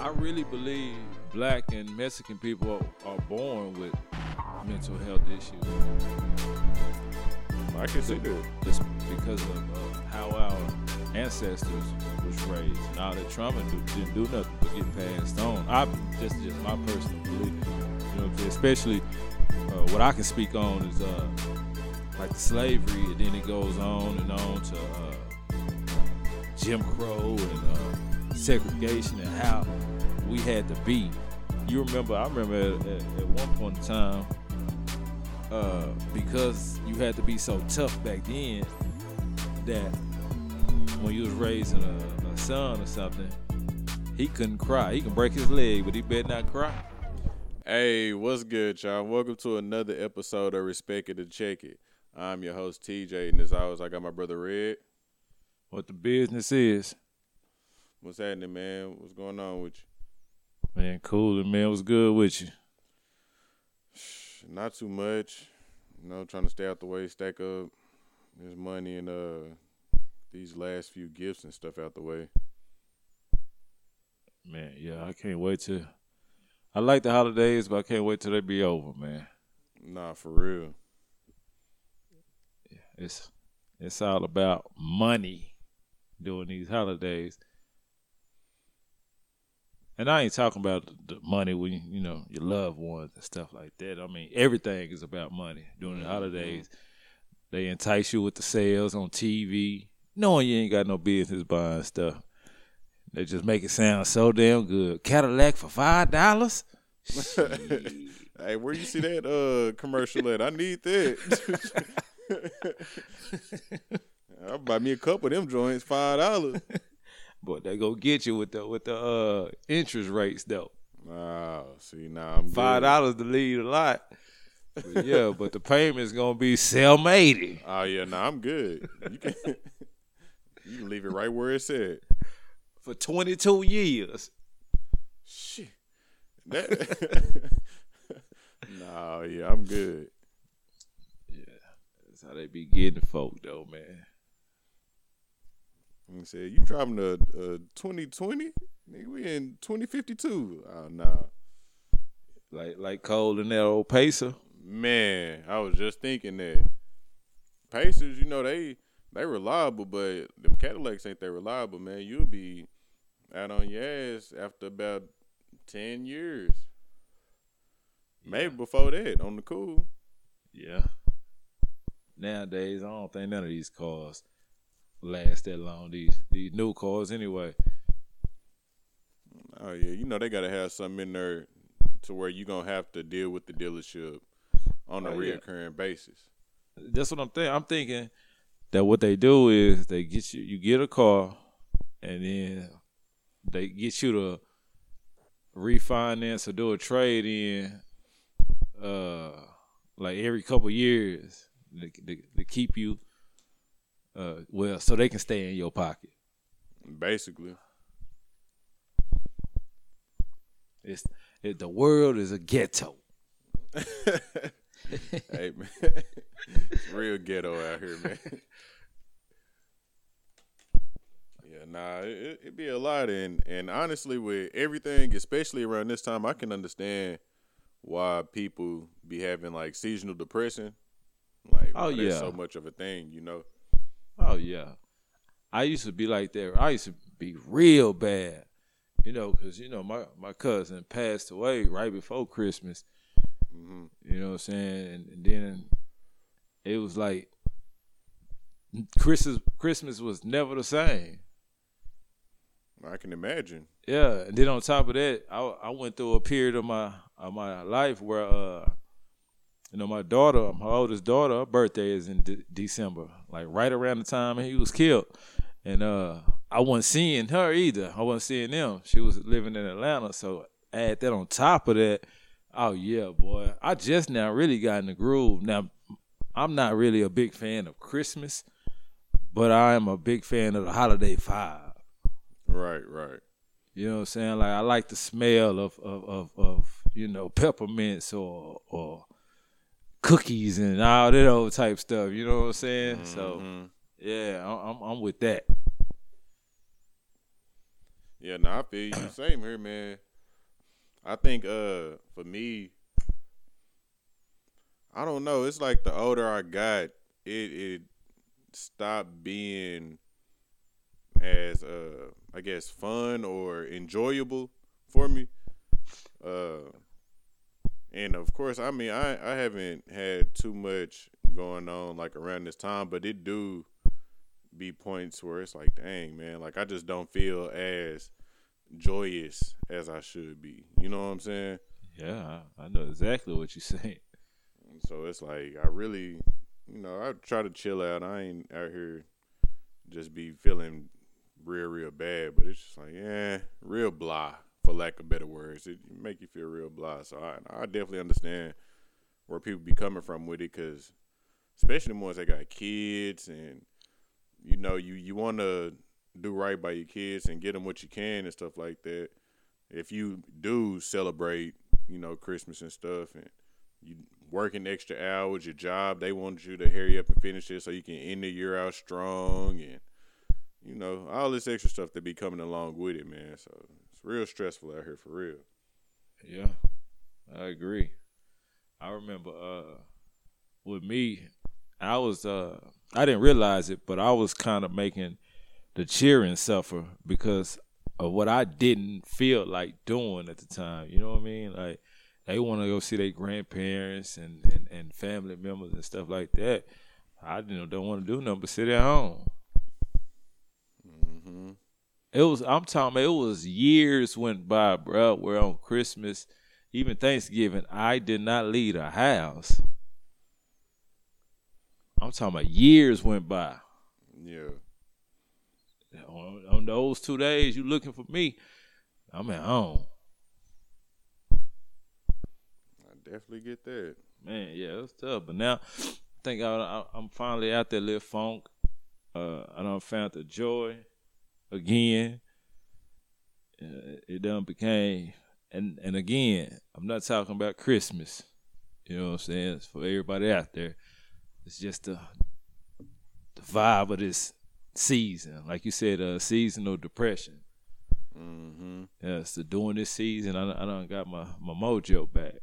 I really believe black and Mexican people are, are born with mental health issues. I can see that. Just because of uh, how our ancestors was raised. All that trauma do, didn't do nothing but get passed on. I just just my personal belief. You know what I'm saying? Especially uh, what I can speak on is uh, like slavery, and then it goes on and on to uh, Jim Crow and uh, segregation and how we had to be. You remember? I remember at, at, at one point in time, uh, because you had to be so tough back then that when you was raising a, a son or something, he couldn't cry. He can break his leg, but he better not cry. Hey, what's good, y'all? Welcome to another episode of Respect It and Check It. I'm your host, TJ, and as always, I got my brother Red. What the business is, What's happening, man? What's going on with man. Cool man, what's good with you? you? Not too much. You know, trying to stay out the way, stack up this money and uh these last few gifts and stuff out the way. Man, yeah, I can't wait to. I like the holidays, but I can't wait till they be over, man. Nah, for real. It's it's all about money during these holidays. And I ain't talking about the money when you, you know your loved ones and stuff like that. I mean, everything is about money during the holidays. They entice you with the sales on TV, knowing you ain't got no business buying stuff. They just make it sound so damn good. Cadillac for five dollars. Hey, where you see that uh commercial at? I need that. I'll buy me a couple of them joints, five dollars. But they go get you with the with the uh, interest rates though. Oh, see now I'm. Five dollars to lead a lot. But yeah, but the payment's gonna be seven eighty Oh yeah, nah, I'm good. You can you can leave it right where it's at. for twenty two years. Shit. That Nah, yeah, I'm good. Yeah. That's how they be getting folk though, man. And said, you driving a, a 2020? Nigga, we in 2052. Oh, nah. Like like Cole and that old Pacer. Man, I was just thinking that. Pacers, you know, they they reliable, but them Cadillacs ain't that reliable, man. You'll be out on your ass after about 10 years. Maybe before that, on the cool. Yeah. Nowadays, I don't think none of these cars last that long. These these new cars anyway. Oh yeah, you know they gotta have something in there to where you gonna have to deal with the dealership on a Oh, yeah. basis. That's what I'm thinking. I'm thinking that what they do is they get you you get a car and then they get you to refinance or do a trade in uh like every couple years to, to, to keep you uh well so they can stay in your pocket. Basically. It's it, the world is a ghetto. hey man, it's real ghetto out here, man. Yeah, nah, it, it- be a lot, and and honestly, with everything, especially around this time, I can understand why people be having like seasonal depression. Like, Oh, yeah. so much of a thing, you know. Oh yeah, I used to be like that. I used to be real bad, you know, because you know my my cousin passed away right before Christmas. hmm You know what I'm saying, and, and then it was like Christmas. Christmas was never the same. I can imagine. Yeah, and then on top of that, I I went through a period of my of my life where uh, you know, my daughter, my oldest daughter, her birthday is in de- December, like right around the time he was killed, and uh, I wasn't seeing her either. I wasn't seeing them. She was living in Atlanta, so add that on top of that. Oh yeah, boy, I just now really got in the groove. Now, I'm not really a big fan of Christmas, but I am a big fan of the holiday vibe. Right, right. You know what I'm saying? Like I like the smell of of of, of you know peppermints or or cookies and all that old type stuff. You know what I'm saying? So Mhm. yeah, I'm I'm with that. Yeah, no, I feel you. Same here, man. I think uh for me, I don't know. It's like the older I got, it it stopped being as uh I guess fun or enjoyable for me. Uh and of course I mean I, I haven't had too much going on like around this time, but it do be points where it's like, dang man, like I just don't feel as joyous as I should be. You know what I'm saying? Yeah, I, know exactly what you're saying. So it's like I really, you know, I try to chill out. I ain't out here just be feeling real, real bad. But it's just like, yeah, real blah, for lack of better words. It make you feel real blah. So I, I definitely understand where people be coming from with it, cause especially the ones that got kids and you know you you want to do right by your kids and get them what you can and stuff like that. If you do celebrate, you know, Christmas and stuff, and you working extra hours, your job, they want you to hurry up and finish it so you can end the year out strong, and you know all this extra stuff that be coming along with it, man. So it's real stressful out here for real. Yeah, I agree. I remember uh, with me, I was uh, I didn't realize it, but I was kind of making the cheering suffer because of what I didn't feel like doing at the time. You know what I mean? Like they want to go see their grandparents and, and, and family members and stuff like that. I you know, don't want to do nothing but sit at home. Mm-hmm. It was I'm talking about it was years went by, bro, where on Christmas, even Thanksgiving, I did not leave the house. I'm talking about years went by. Yeah. On, on those two days you looking for me, I'm at home. I definitely get that. Man, yeah, it's tough. But now, I think I, am finally out there, little funk. Uh, I done found the joy again. Uh, it done became, and and again, I'm not talking about Christmas. You know what I'm saying? It's for everybody out there. It's just the the vibe of this season, like you said, uh, seasonal depression. Mm-hmm. Yeah, so during this season, I, I done got my, my mojo back.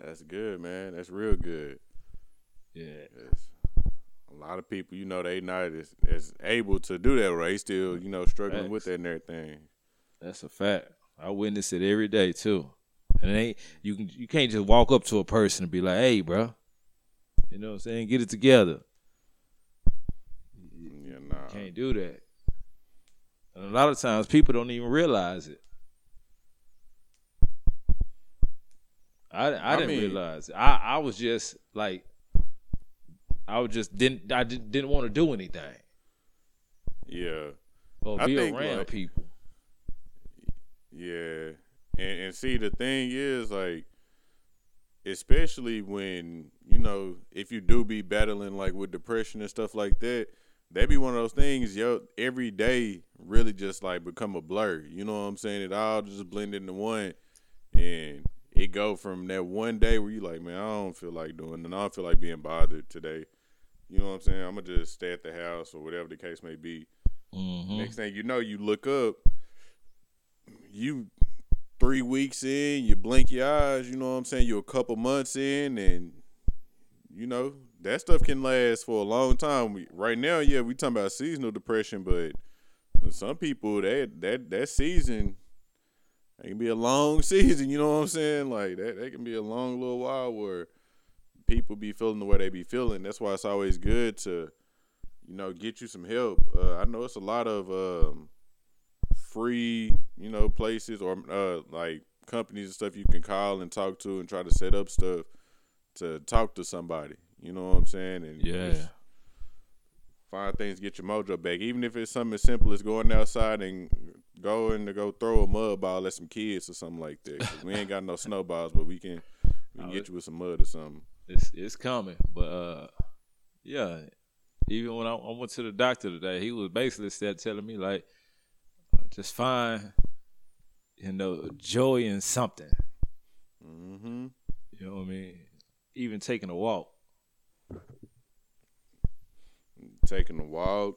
That's good, man. That's real good. Yeah. Yes. A lot of people, you know, they not as, as able to do that, right? Still, you know, struggling Facts. with that and everything. That's a fact. I witness it every day too. And it ain't you can you can't just walk up to a person and be like, "Hey, bro," you know what I'm saying? Get it together. Yeah, nah. Can't do that. And a lot of times people don't even realize it. I, I, I didn't mean- realize it. I, I was just like I was just didn't I didn't, didn't want to do anything Yeah. or be around like- people. Yeah. And and see the thing is like especially when, you know, if you do be battling like with depression and stuff like that, that be one of those things, yo, every day really just like become a blur. You know what I'm saying? It all just blend into one and it go from that one day where you like, man, I don't feel like doing and I don't feel like being bothered today. You know what I'm saying? I'm gonna just stay at the house or whatever the case may be. Mm-hmm. Next thing you know, you look up, you three weeks in, you blink your eyes, you know what I'm saying? You're a couple months in, and you know that stuff can last for a long time. We, right now, yeah, we talking about seasonal depression, but some people that that that season it can be a long season. You know what I'm saying? Like that, that can be a long little while where people be feeling the way they be feeling. That's why it's always good to you know, get you some help. Uh, I know it's a lot of um, free, you know, places or uh, like companies and stuff you can call and talk to and try to set up stuff to talk to somebody. You know what I'm saying? And Yeah. find things get your mojo back. Even if it's something as simple as going outside and going to go throw a mud ball at some kids or something like that. we ain't got no snowballs, but we can we can Oh, get you with some mud or something. It's it's coming, but uh, yeah. Even when I, I went to the doctor today, he was basically said telling me like, just find, you know, joy in something. Mm-hmm. You know what I mean? Even taking a walk. taking a walk,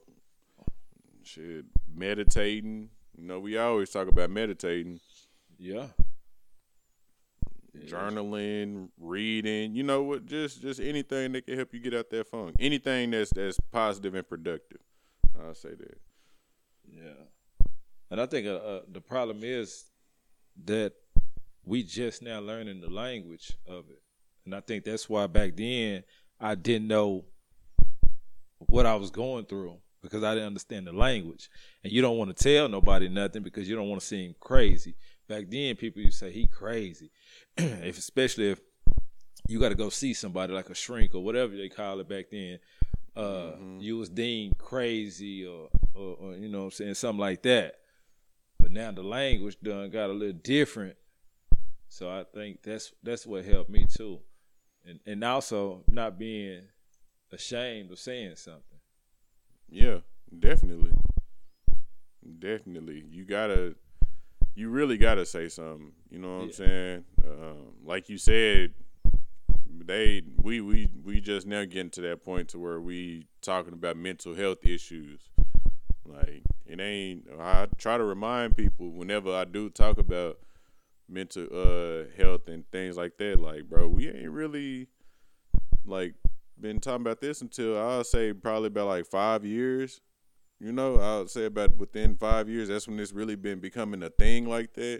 shit, meditating, You know, we always talk about meditating, Yeah. journaling, reading. You know what? Just just anything that can help you get out that funk. Anything that's that's positive and productive. I'll say that. Yeah. And I think uh, uh, the problem is that we just now learning the language of it. And I think that's why back then I didn't know what I was going through because I didn't understand the language. And you don't want to tell nobody nothing because you don't want to seem crazy. Back then people used to say he crazy. if especially if you got to go see somebody like a shrink or whatever they call it back then. Uh, you was deemed crazy or, or, or you know what I'm saying something like that. But now the language done got a little different. So I think that's that's what helped me too. And and also not being ashamed of saying something. Yeah, definitely. Definitely. You gotta you really gotta say something. You know what I'm saying? Um, like you said, they we we we just now getting to that point to where we talking about mental health issues. Like it ain't I try to remind people whenever I do talk about mental uh health and things like that, like bro, we ain't really like been talking about this until I'll say probably about like five years. You know, I'll say about within five years, that's when it's really been becoming a thing like that.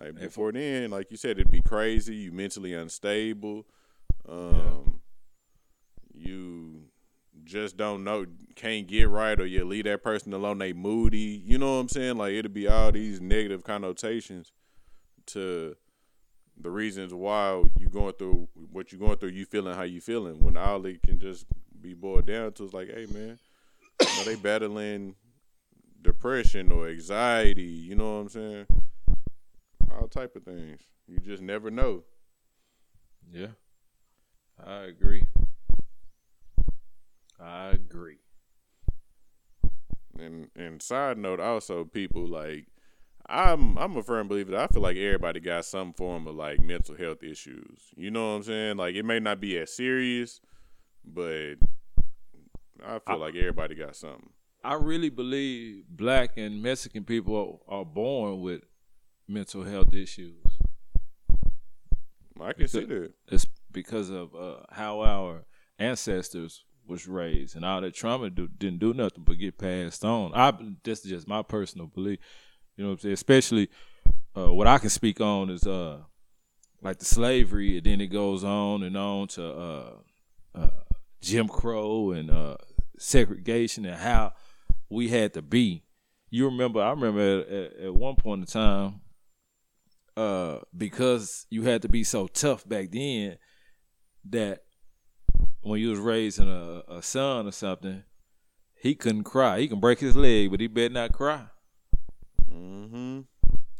Like before then, like you said, it'd be crazy. You mentally unstable. Um, you just don't know, can't get right, or you leave that person alone. They moody. You know what I'm saying? Like it'd be all these negative connotations to the reasons why you going through what you're going through. You feeling how you feeling when all it can just be boiled down to is like, hey man, you know, they battling depression or anxiety. You know what I'm saying? All type of things. You just never know. Yeah. I agree. I agree. And and side note, also people like I'm I'm a firm believer that I feel like everybody got some form of like mental health issues. You know what I'm saying? Like it may not be as serious, but I feel like everybody got something. I really believe black and Mexican people are, are born with mental health issues. I can see that. It's because of uh, how our ancestors was raised, and all that trauma do, didn't do nothing but get passed on. I this is just my personal belief. You know what I'm saying? Especially uh, what I can speak on is uh, like the slavery, and then it goes on and on to uh, uh, Jim Crow and uh, segregation and how we had to be. You remember? I remember at, at, at one point in time, uh, because you had to be so tough back then that when you was raising a, a son or something, he couldn't cry. He can break his leg, but he better not cry. Mm-hmm.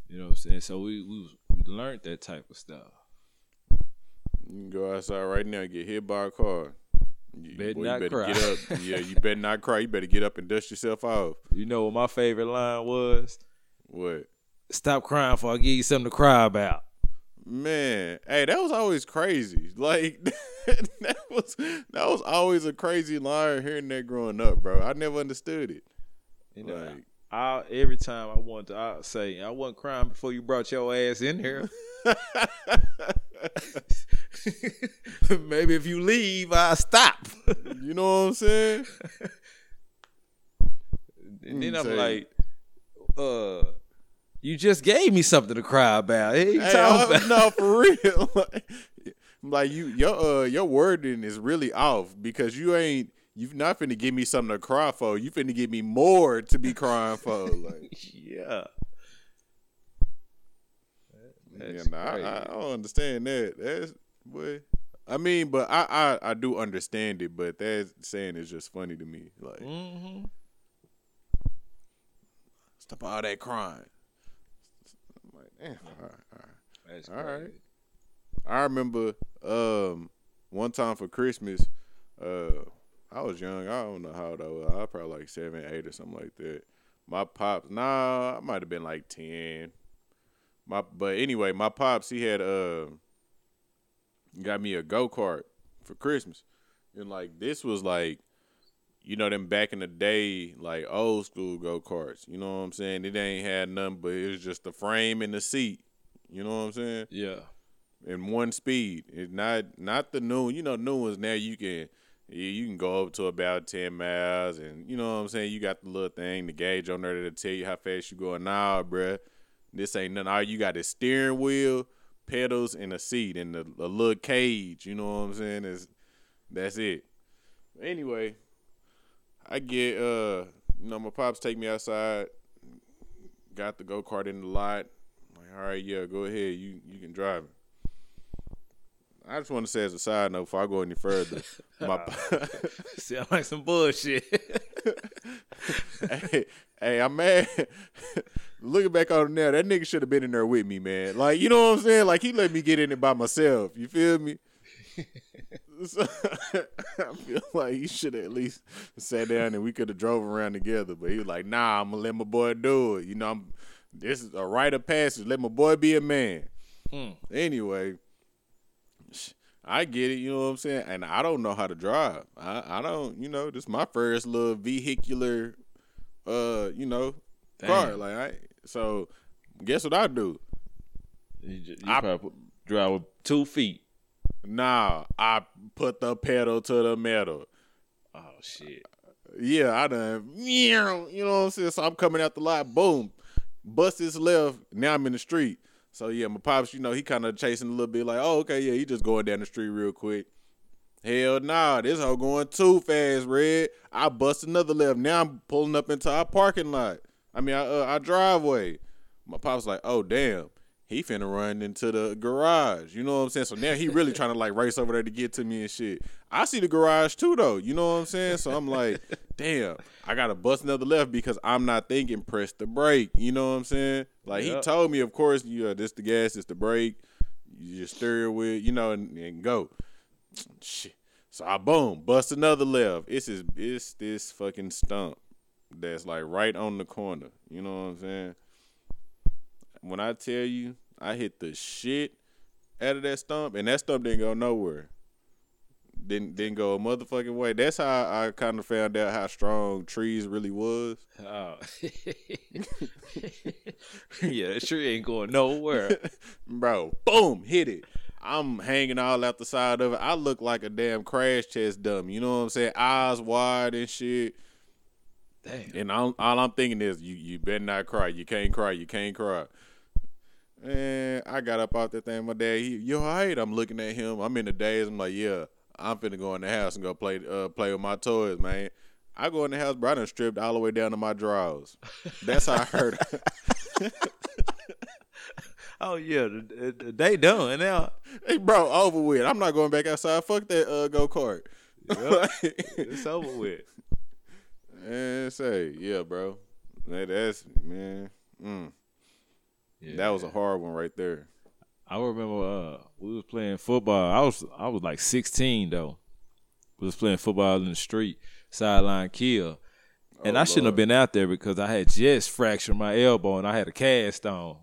You know what I'm saying? So we we, we learned that type of stuff. You can go outside right now and get hit by a car. You, Better boy, not you better cry. get up. Yeah, you better not cry. You better get up and dust yourself off. You know what my favorite line was? What? Stop crying before I give you something to cry about. Man, hey, that was always crazy. Like that was that was always a crazy line hearing that growing up, bro. I never understood it. You know, Like- I every time I want to I say I wasn't crying before you brought your ass in here. Maybe if you leave, I'll stop. You know what I'm saying? And then Mm, I'm like, uh, you just gave me something to cry about. Hey, you Hey, talking I- about? no, for real. like, like you, your uh, your wording is really off because you ain't. You not finna give me something to cry for. You finna give me more to be crying for. Like, yeah. yeah, nah, I. I don't understand that. That's boy. I mean, but I, I I do understand it, but that saying is just funny to me. Like, Mm-hmm. stop all that crying. I'm like, damn, all right, all right. That's All right. I remember um one time for Christmas, uh I was young. I don't know how old I was. I was probably like seven, eight or something like that. My pops nah, I might have been like ten. My but anyway, my pops he had uh got me a go kart for Christmas. And like this was like you know them back in the day, like old school go karts. You know what I'm saying? It ain't had nothing, but it was just the frame and the seat. You know what I'm saying? Yeah. And one speed. It's not not the new. You know, new ones now you can you, you can go up to about ten miles, and you know what I'm saying. You got the little thing, the gauge on there that'll tell you how fast you going. Nah, bruh, this ain't nothing. All you got is steering wheel, pedals, and a seat, and a, a little cage. You know what I'm saying? Is that's it. Anyway, I get uh, you know, my pops take me outside. Got the go kart in the lot. Like, all right, yeah, go ahead. You you can drive it. I just want to say as a side note before I go any further, my sound like some bullshit. hey, hey, I'm mad. Looking back on it now, that nigga should have been in there with me, man. Like, you know what I'm saying? Like, he let me get in it by myself. You feel me? so, I feel like he should have at least sat down and we could have drove around together. But he was like, "Nah, I'm gonna let my boy do it." You know, I'm. This is a rite of passage. Let my boy be a man. Mm. Anyway, I get it, you know what I'm saying? And I don't know how to drive. I, I don't, you know, this is my first little vehicular uh, you know, Damn. car. Like I so guess what I do? You, ju- you I- probably put, drive with two feet. Nah, I put the pedal to the metal. Oh shit. Yeah, I done you know what I'm saying? So I'm coming out the lot, boom, bust this left, now I'm in the street. So yeah, my pops, you know, he kind of chasing a little bit, like, oh, okay, yeah, he just going down the street real quick. Hell nah, this hoe going too fast, red. I bust another left. Now I'm pulling up into our parking lot. I mean, our, uh, our driveway. My pops like, oh damn, he finna run into the garage. You know what I'm saying? So now he really trying to like race over there to get to me and shit. I see the garage too though. You know what I'm saying? So I'm like, damn, I gotta bust another left because I'm not thinking press the brake. You know what I'm saying? Like he told me, of course, you uh, this the gas, this the brake. You just steer with, you know, and, and go. Shit. So I boom, bust another left. It's is it's this fucking stump that's like right on the corner. You know what I'm saying? When I tell you I hit the shit out of that stump, and that stump didn't go nowhere. Didn't didn't go a motherfucking way. That's how I kind of found out how strong trees really was. Oh. yeah, that tree ain't going nowhere. Bro, boom, hit it. I'm hanging all out the side of it. I look like a damn crash test dummy. You know what I'm saying? Eyes wide and shit. Damn. And all, all I'm thinking is, you you better not cry. You can't cry. You can't cry. And I got up out that thing. My dad, he, you all right? I'm looking at him. I'm in the daze. I'm like, yeah, I'm finna go in the house and go play uh, play with my toys, man. I go in the house, bro. I done stripped all the way down to my drawers. That's how I heard. Oh yeah, the, the, the day done now. hey, bro, over with. I'm not going back outside. Fuck that uh, go kart. It's over with. and say, yeah, bro. Man, that's man. Mm, Yeah. That was a hard one right there. I remember uh, we was playing football. I was I was like 16 though. We was playing football in the street, sideline kill. And Oh, I shouldn't have been out there because I had just fractured my elbow and I had a cast on.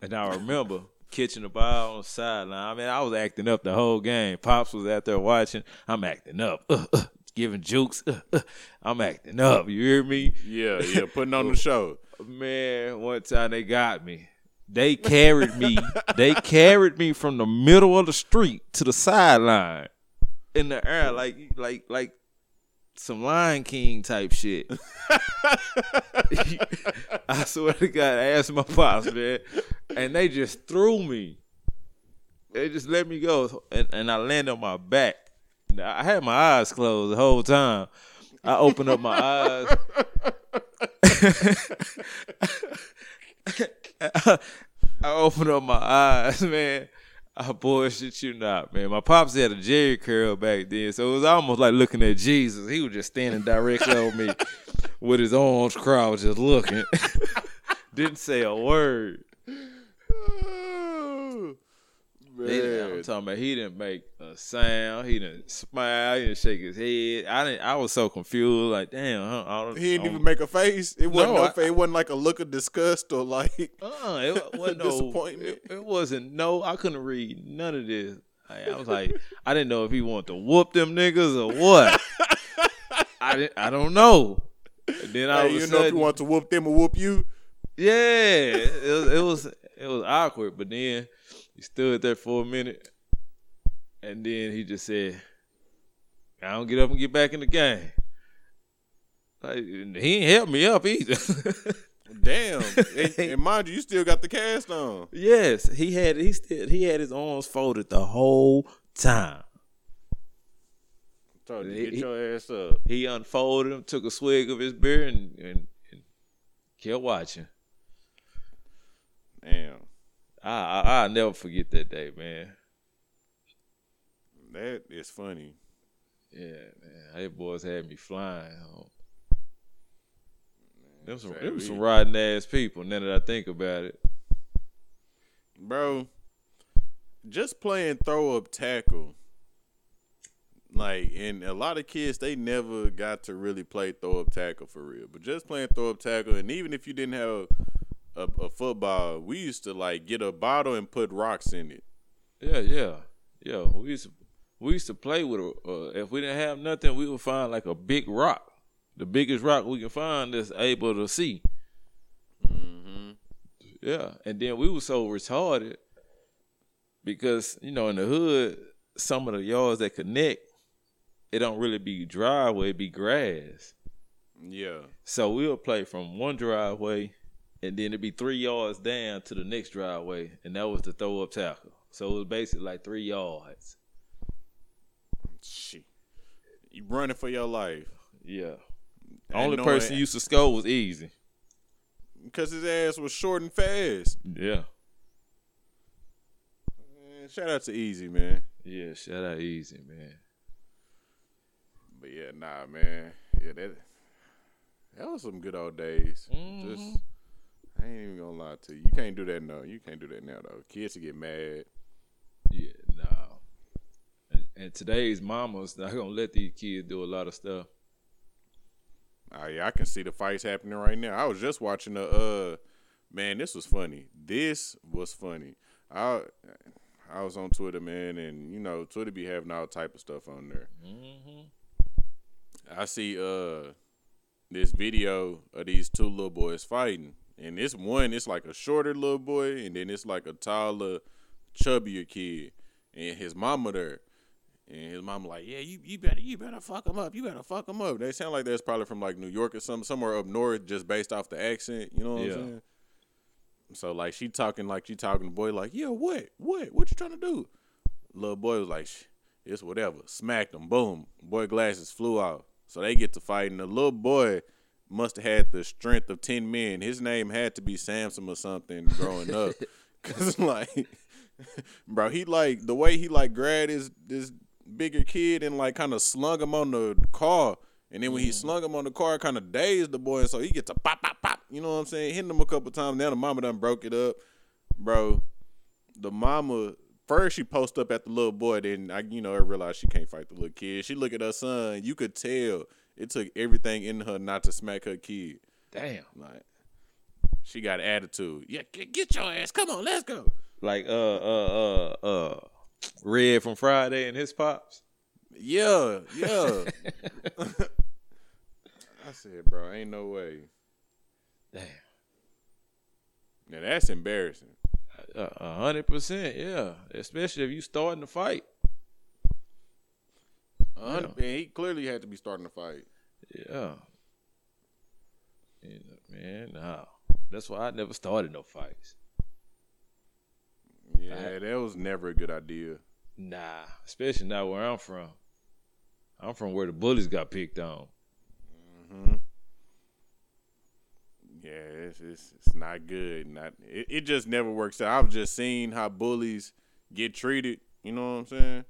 And I remember catching the ball on the sideline. I mean, I was acting up the whole game. Pops was out there watching. I'm acting up, uh, uh, giving jukes. Uh, uh. I'm acting up. You hear me? Yeah, yeah, putting on the show. Man, one time they got me. They carried me. they carried me from the middle of the street to the sideline in the air, like like like some Lion King type shit. I swear to God, I asked my pops, man, and they just threw me. They just let me go, and, and I landed on my back. Now, I had my eyes closed the whole time. I opened up my eyes. I opened up my eyes, man. I bullshit you not, man. My pops had a Jheri curl back then, so it was almost like looking at Jesus. He was just standing directly on me with his arms crossed, just looking. Didn't say a word. He didn't, I'm talking about he didn't make a sound. He didn't smile. He didn't shake his head. I didn't. I was so confused. Like, damn. Huh, I don't, He didn't I even don't- make a face. It wasn't No, no, I- It wasn't like a look of disgust or like. Uh, it wasn't no Disappointment. It, it wasn't no. I couldn't read none of this. I, I was like, I didn't know if he wanted to whoop them niggas or what. I didn't, I don't know. And then I Hey, was you know if you want to whoop them or whoop you. yeah, it it was it was awkward. But then he stood there for a minute, and then he just said, "I don't get up and get back in the game." Like, he ain't help me up either. Damn. and, and mind you, you still got the cast on. yes, he had he still he had his arms folded the whole time. You, He- get your ass up. He unfolded him, took a swig of his beer, and, and, and kept watching. Damn. I, I I'll never forget that day, man. That is funny. Yeah, man. They boys had me flying home. Them some, Say them some riding ass people. Now that I think about it, Bro, just playing throw up tackle. Like, and a lot of kids, they never got to really play throw up tackle for real. But just playing throw up tackle, and even if you didn't have a, a football, we used to like get a bottle and put rocks in it. yeah, yeah, yeah. We used to we used to play with. A, uh, if we didn't have nothing, we would find like a big rock, the biggest rock we can find that's able to see. Mm-hmm. Yeah, and then we were so retarded because you know in the hood, some of the yards that connect, it don't really be driveway, it be grass. Yeah. So we'll play from one driveway, and then it'd be three yards down to the next driveway, and that was the throw up tackle. So it was basically like three yards. Shit. You running for your life. Yeah. And Only knowing- person used to score was easy. Because his ass was short and fast. Yeah. Man, shout out to Easy, man. Yeah. Shout out easy, man. But yeah, nah, man. Yeah, that that was some good old days. Mhm. Just I ain't even gonna lie to you. You can't do that now. You can't do that now though. Kids will get mad. Yeah. No. And, and today's mamas not gonna let these kids do a lot of stuff. Oh yeah, I can see the fights happening right now. I was just watching the uh man, this was funny. This was funny. I I was on Twitter, man, and you know, Twitter be having all type of stuff on there. Mm-hmm. I see uh this video of these two little boys fighting. And this one it's like a shorter little boy and then it's like a taller, chubbier kid. And his mama there. And his mama like, Yeah, you, you better you better fuck him up. You better fuck him up. They sound like that's probably from like New York or some somewhere up north just based off the accent. You know what Yeah. I'm saying? So like she talking like she talking to the boy like, Yeah, what? What? What you trying to do? Little boy was like, it's whatever. Smacked him. Boom. Boy glasses flew out. So they get to fighting. The little boy must have had the strength of ten men. His name had to be Samson or something growing up. Cause like, bro, he like the way he like grabbed his this bigger kid and like kind of slung him on the car. And then when he mm-hmm. slung him on the car, kind of dazed the boy, and so he gets a pop, pop, pop. You know what I'm saying? Hitting him a couple times. Now the mama done broke it up, bro the mama first she post up at the little boy, then I you know I realized she can't fight the little kid. She look at her son. You could tell it took everything in her not to smack her kid. Damn. Like she got attitude. Yeah, get, your ass. Come on, let's go. Like uh uh uh uh Red from Friday and his pops. Yeah, yeah. I said, bro, ain't no way. Damn. Now that's embarrassing. A a hundred percent, yeah. Especially if you starting to fight. And he clearly had to be starting to fight. Yeah. You know, man, no. That's why I never started no fights. Yeah, that was never a good idea. Nah, especially not where I'm from. I'm from where the bullies got picked on. Mm-hmm. Yeah, it's, it's it's not good. Not it, it just never works out. I've just seen how bullies get treated. You know what I'm saying?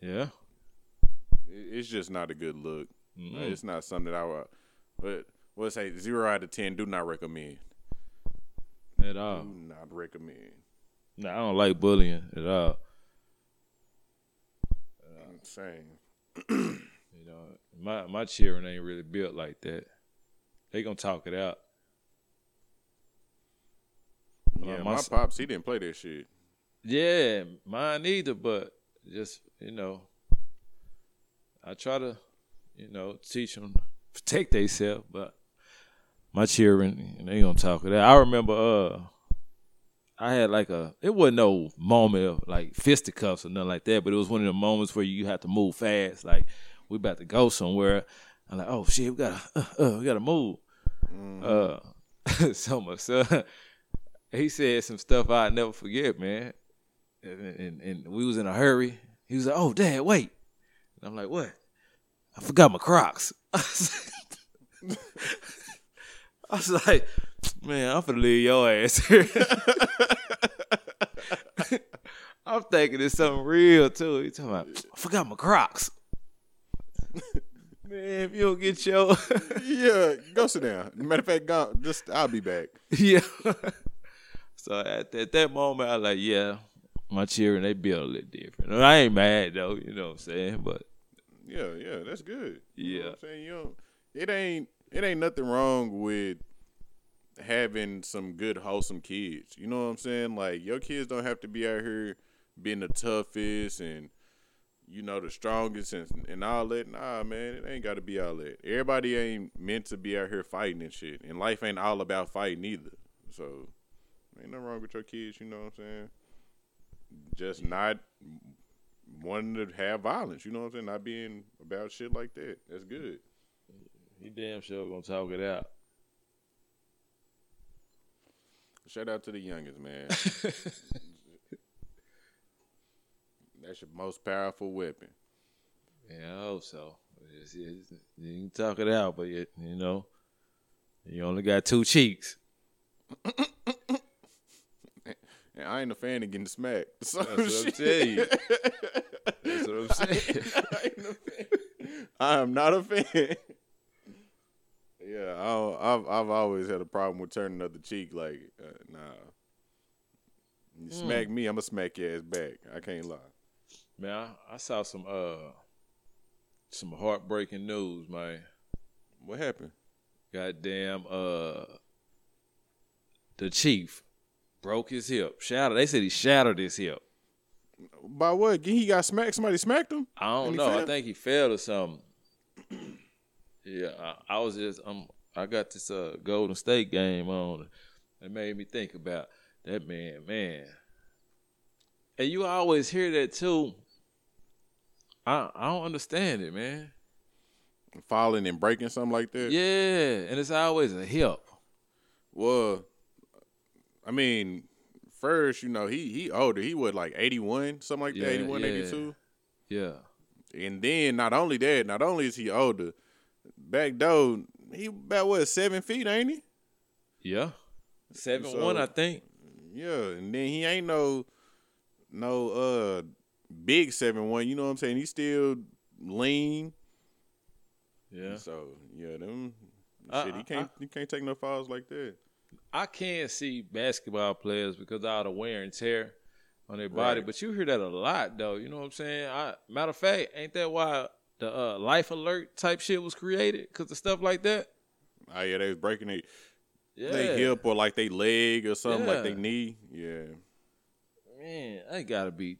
Yeah. It, it's just not a good look. Mm-mm. It's not something that I would. But let's say zero out of ten. Do not recommend. At all. Do not recommend. No, I don't like bullying at all. Mm, I'm saying. You know, my my children ain't really built like that. They gonna talk it out. Yeah, my my, pops he didn't play that shit. Yeah, mine either, but just you know, I try to, you know, teach them protect themselves. But my children, they gonna talk of that. I remember, uh, I had like a, it wasn't no moment of like fisticuffs or nothing like that, but it was one of the moments where you have to move fast. Like we about to go somewhere. I'm like, oh shit, we gotta, uh, uh, we gotta move. Uh, so much. son, he said some stuff I'd never forget, man. And, and, and we was in a hurry. He was like, "Oh, Dad, wait." And I'm like, "What?" I forgot my Crocs. I was like, "Man, I'm gonna leave your ass here." I'm thinking it's something real too. You talking about, "I forgot my Crocs." Man, if you don't get your yeah, go sit down. Matter of fact, go, just I'll be back. yeah. so at, at that moment, I was like, yeah, my children they build a little different. And I ain't mad though, you know what I'm saying? But Yeah, yeah, that's good. You know Yeah. what I'm saying? You don't, it ain't it ain't nothing wrong with having some good wholesome kids. You know what I'm saying? Like your kids don't have to be out here being the toughest and you know the strongest and, and all that. Nah, man, it ain't got to be all that. Everybody ain't meant to be out here fighting and shit. And life ain't all about fighting either. So ain't nothing wrong with your kids. You know what I'm saying? Just not wanting to have violence. You know what I'm saying? Not being about shit like that. That's good. he damn sure gonna talk it out. Shout out to the youngest man. That's your most powerful weapon. Yeah, I hope so. It's- it's- you can talk it out, but you, you know, you only got two cheeks. And I ain't a fan of getting smacked. So That's what I'm shit. telling you. That's what I'm saying. I, ain't a fan. I am not a fan. Yeah, I, I've I've always had a problem with turning the other cheek. Like, uh, nah, you smack me, I'ma smack your ass back. I can't lie. Man, I, I saw some uh some heartbreaking news, man. What happened? Goddamn, uh, the chief broke his hip. Shattered. They said he shattered his hip. By what? He got smacked. Somebody smacked him. I don't know. I think he fell or something. yeah, I, I was just um, I got this uh Golden State game on. It made me think about that man, man. And you always hear that too. I I don't understand it, man. Falling and breaking something like that. Yeah, and it's always a hip. Well, I mean, first, you know, he he older. He was like 81, something like Yeah, that, 81, yeah. 82. Yeah. And then not only that, not only is he older, back though, he about what, seven feet, ain't he? Yeah. Seven So- one, I think. Yeah. And then he ain't no no uh big seven one, you know what I'm saying? He's still lean. Yeah. So yeah, them I- shit, he can't he can't take no falls like that. I can't see basketball players because of all the wear and tear on their body, Right. but you hear that a lot though. You know what I'm saying? I, matter of fact, ain't that why the uh, life alert type shit was created? Because of stuff like that. Oh yeah, they was breaking it Yeah, they hip or like they leg or something like Yeah. they knee. Yeah. man, that gotta be.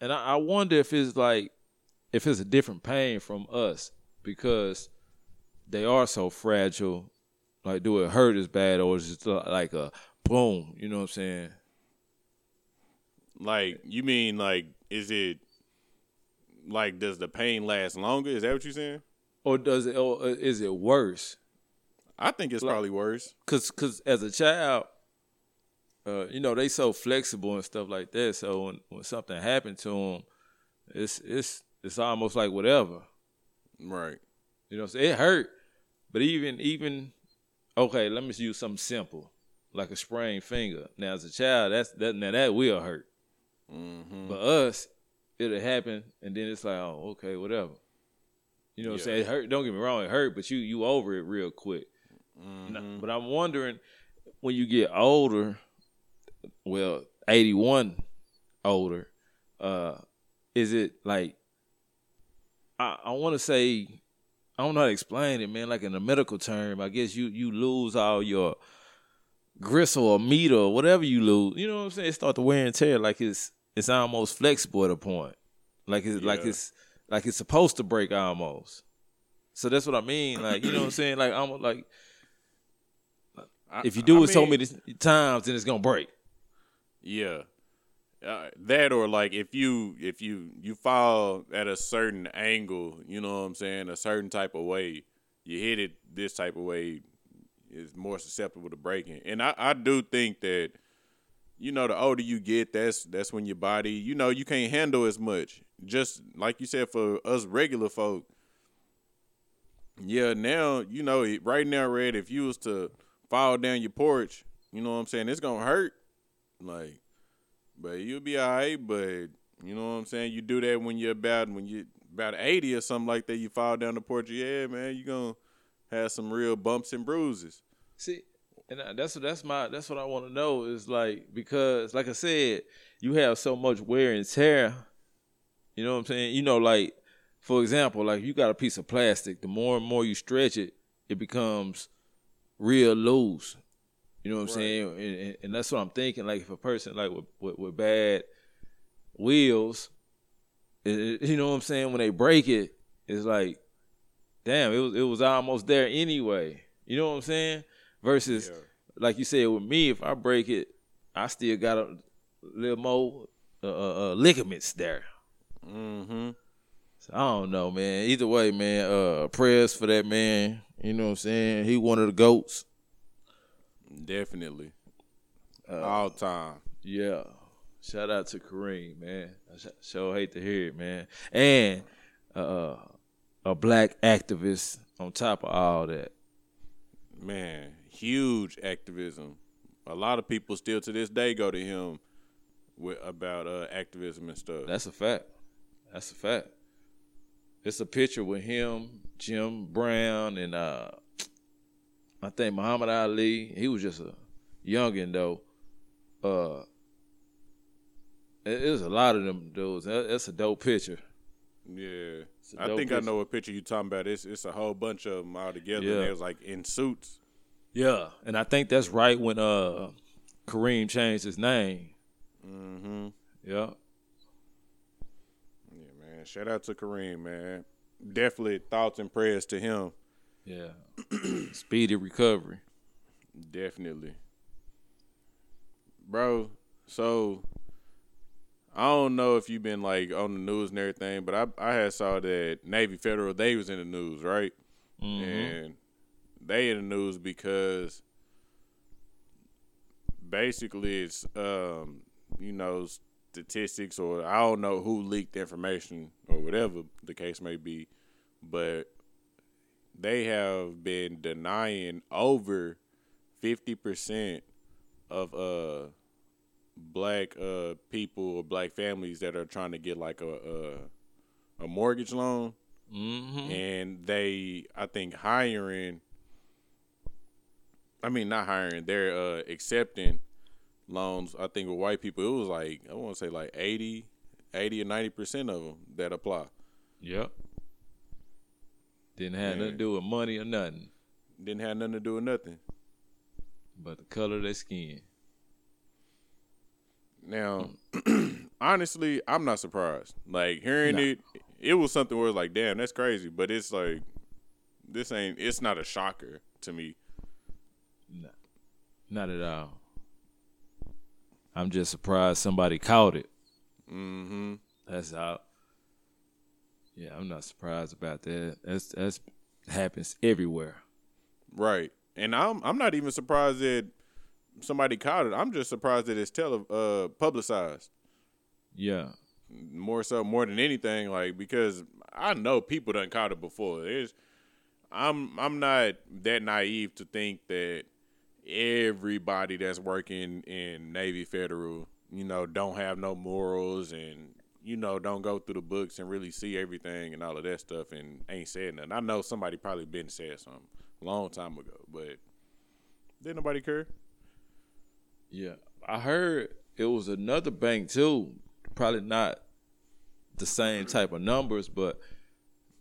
And I, I wonder if it's like, if it's a different pain from us because they are so fragile. Like, do it hurt as bad, or is it like a boom? You know what I'm saying? Like you mean like is it like does the pain last longer? Is that what you're saying? Or does it? Or is it worse? I think it's Like- probably worse. cause cause as a child, uh, you know they so flexible and stuff like that. So when, when something happened to them, it's it's it's almost like whatever. Right. You know, it hurt, but even even okay, let me use something simple like a sprained finger. Now as a child, that's that now that will hurt. Mm-hmm. But us, it'll happen, and then it's like, oh, okay, whatever. You know what I'm saying? It hurt. Don't get me wrong, it hurt, but you you over it real quick. Mm-hmm. N- But I'm wondering when you get older, well, 81 older, uh, is it like I, I want to say I don't know how to explain it, man. Like in a medical term, I guess you you lose all your gristle or meat or whatever you lose. You know what I'm saying? It start to wear and tear. Like it's it's almost flexible at a point. Like it's like it's like it's supposed to break almost. So that's what I mean. Like, you know what I'm saying? Like I'm like if you do I it so many times, then it's gonna break. Yeah. Uh, that or like if you if you you fall at a certain angle, you know what I'm saying, a certain type of way, you hit it this type of way is more susceptible to breaking. And I, I do think that you know the older you get, that's that's when your body, you know, you can't handle as much. Just like you said for us regular folk. Yeah, now, you know, right now, Red, if you was to fall down your porch, you know what I'm saying, it's gonna hurt. Like but you'll be all right. But you know what I'm saying. You do that when you're about when you about 80 or something like that. You fall down the porch. Yeah, man, you gonna have some real bumps and bruises. See, and that's that's my that's what I want to know is like because like I said, you have so much wear and tear. You know what I'm saying? You know, like for example, like you got a piece of plastic. The more and more you stretch it, it becomes real loose. You know what I'm Right. saying? And, and, that's what I'm thinking. Like if a person like with with, with bad wheels, it- it- you know what I'm saying? When they break it, it's like, damn, it was it was almost there anyway. You know what I'm saying? Versus, Yeah. like you said, with me, if I break it, I still got a little more uh, uh, uh, ligaments there. Mm-hmm. So I don't know, man. Either way, man. Uh, prayers for that man. You know what I'm saying? He one of the goats. Definitely. Uh, All time. Yeah. Shout out to Kareem, man. I sh- sure hate to hear it, man. And uh, a black activist on top of all that. Man, huge activism. A lot of people still to this day go to him with about uh, activism and stuff. That's a fact. That's a fact. It's a picture with him, Jim Brown, and uh, I think Muhammad Ali. He was just a youngin though. Uh, it, it was a lot of them dudes. That, that's a dope picture. yeah. a I think I know what picture you talking about. It's it's a whole bunch of them all together. Yeah. And they was like in suits. Yeah, and I think that's right when uh Kareem changed his name. Mm-hmm. Yeah. Yeah, man. Shout out to Kareem, man. Definitely thoughts and prayers to him. Yeah. Speedy recovery. Definitely. Bro, so I don't know if you've been like on the news and everything, but I I had saw that Navy Federal they was in the news, right? Mhm. And they in the news because basically it's um you know statistics or I don't know who leaked information or whatever the case may be, but they have been denying over fifty percent of uh black uh people or black families that are trying to get like a a, a mortgage loan Mhm. and they I think hiring I mean not hiring they're uh accepting loans I think with white people it was like I want to say like 80 80 or 90% of them that apply Yep. Didn't have nothing to do with money or nothing, didn't have nothing to do with nothing but the color of their skin. Now, honestly, I'm not surprised. Like hearing No. it, it was something where it's like, damn, that's crazy. But it's like, this ain't. It's not a shocker to me. No, not at all. I'm just surprised somebody caught it. Mm-hmm. That's all. Yeah, I'm not surprised about that. That's that's happens everywhere. Right. And I'm I'm not even surprised that somebody caught it. I'm just surprised that it's tele uh publicized Yeah. more so more than anything. Like because I know people done caught it before. There's I'm I'm not that naive to think that everybody that's working in Navy Federal, you know, don't have no morals and you know don't go through the books and really see everything and all of that stuff and ain't said nothing. I know somebody probably been said something a long time ago, but did nobody care? Yeah. I heard it was another bank too. Probably not the same type of numbers, but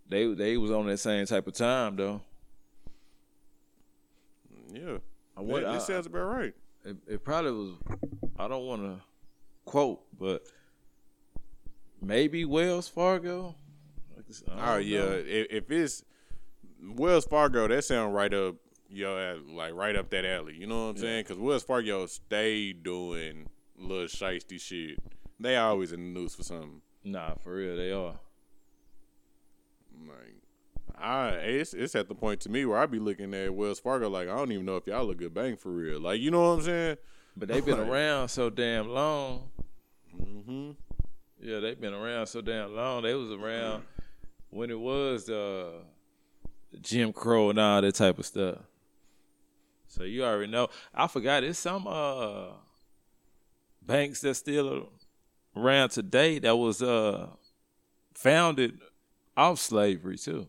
they they was on that same type of time though. Yeah, I went, that I- sounds about right. it, it probably was I don't want to quote, but maybe Wells Fargo. Oh yeah, know. if, if it's Wells Fargo, that sound right up yo like right up that alley. You know what I'm Yeah. saying? Because Wells Fargo stay doing little shiesty shit. They always in the news for something. Nah, for real, they are. Like, I it's it's at the point to me where I be looking at Wells Fargo like I don't even know if y'all a good bank for real. Like, you know what I'm saying? But they've been Right. around so damn long. Mm-hmm. Yeah, they've been around so damn long. They was around when it was uh, Jim Crow and all that type of stuff. So you already know. I forgot it's some uh banks that still around today that was uh founded off slavery too.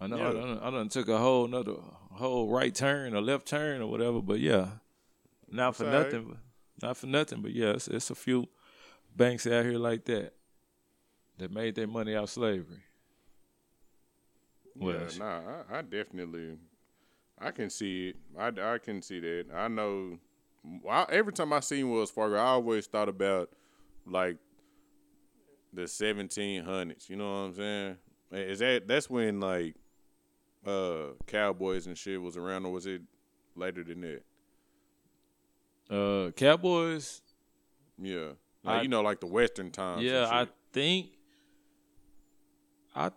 I know I, Yeah. done, I done took a whole another whole right turn or left turn or whatever, but yeah, not for right. nothing, but not for nothing, but yeah, it's, it's a few banks out here like that that made their money out of slavery. Well, yeah, nah, I, I definitely, I can see it. I, I can see that. I know. I, every time I seen Wells Fargo, I always thought about like the 1700s. You know what I'm saying? Is that that's when like uh cowboys and shit was around, or was it later than that? Uh, Cowboys. Yeah, like, I- you know, like the Western times. yeah, I think. I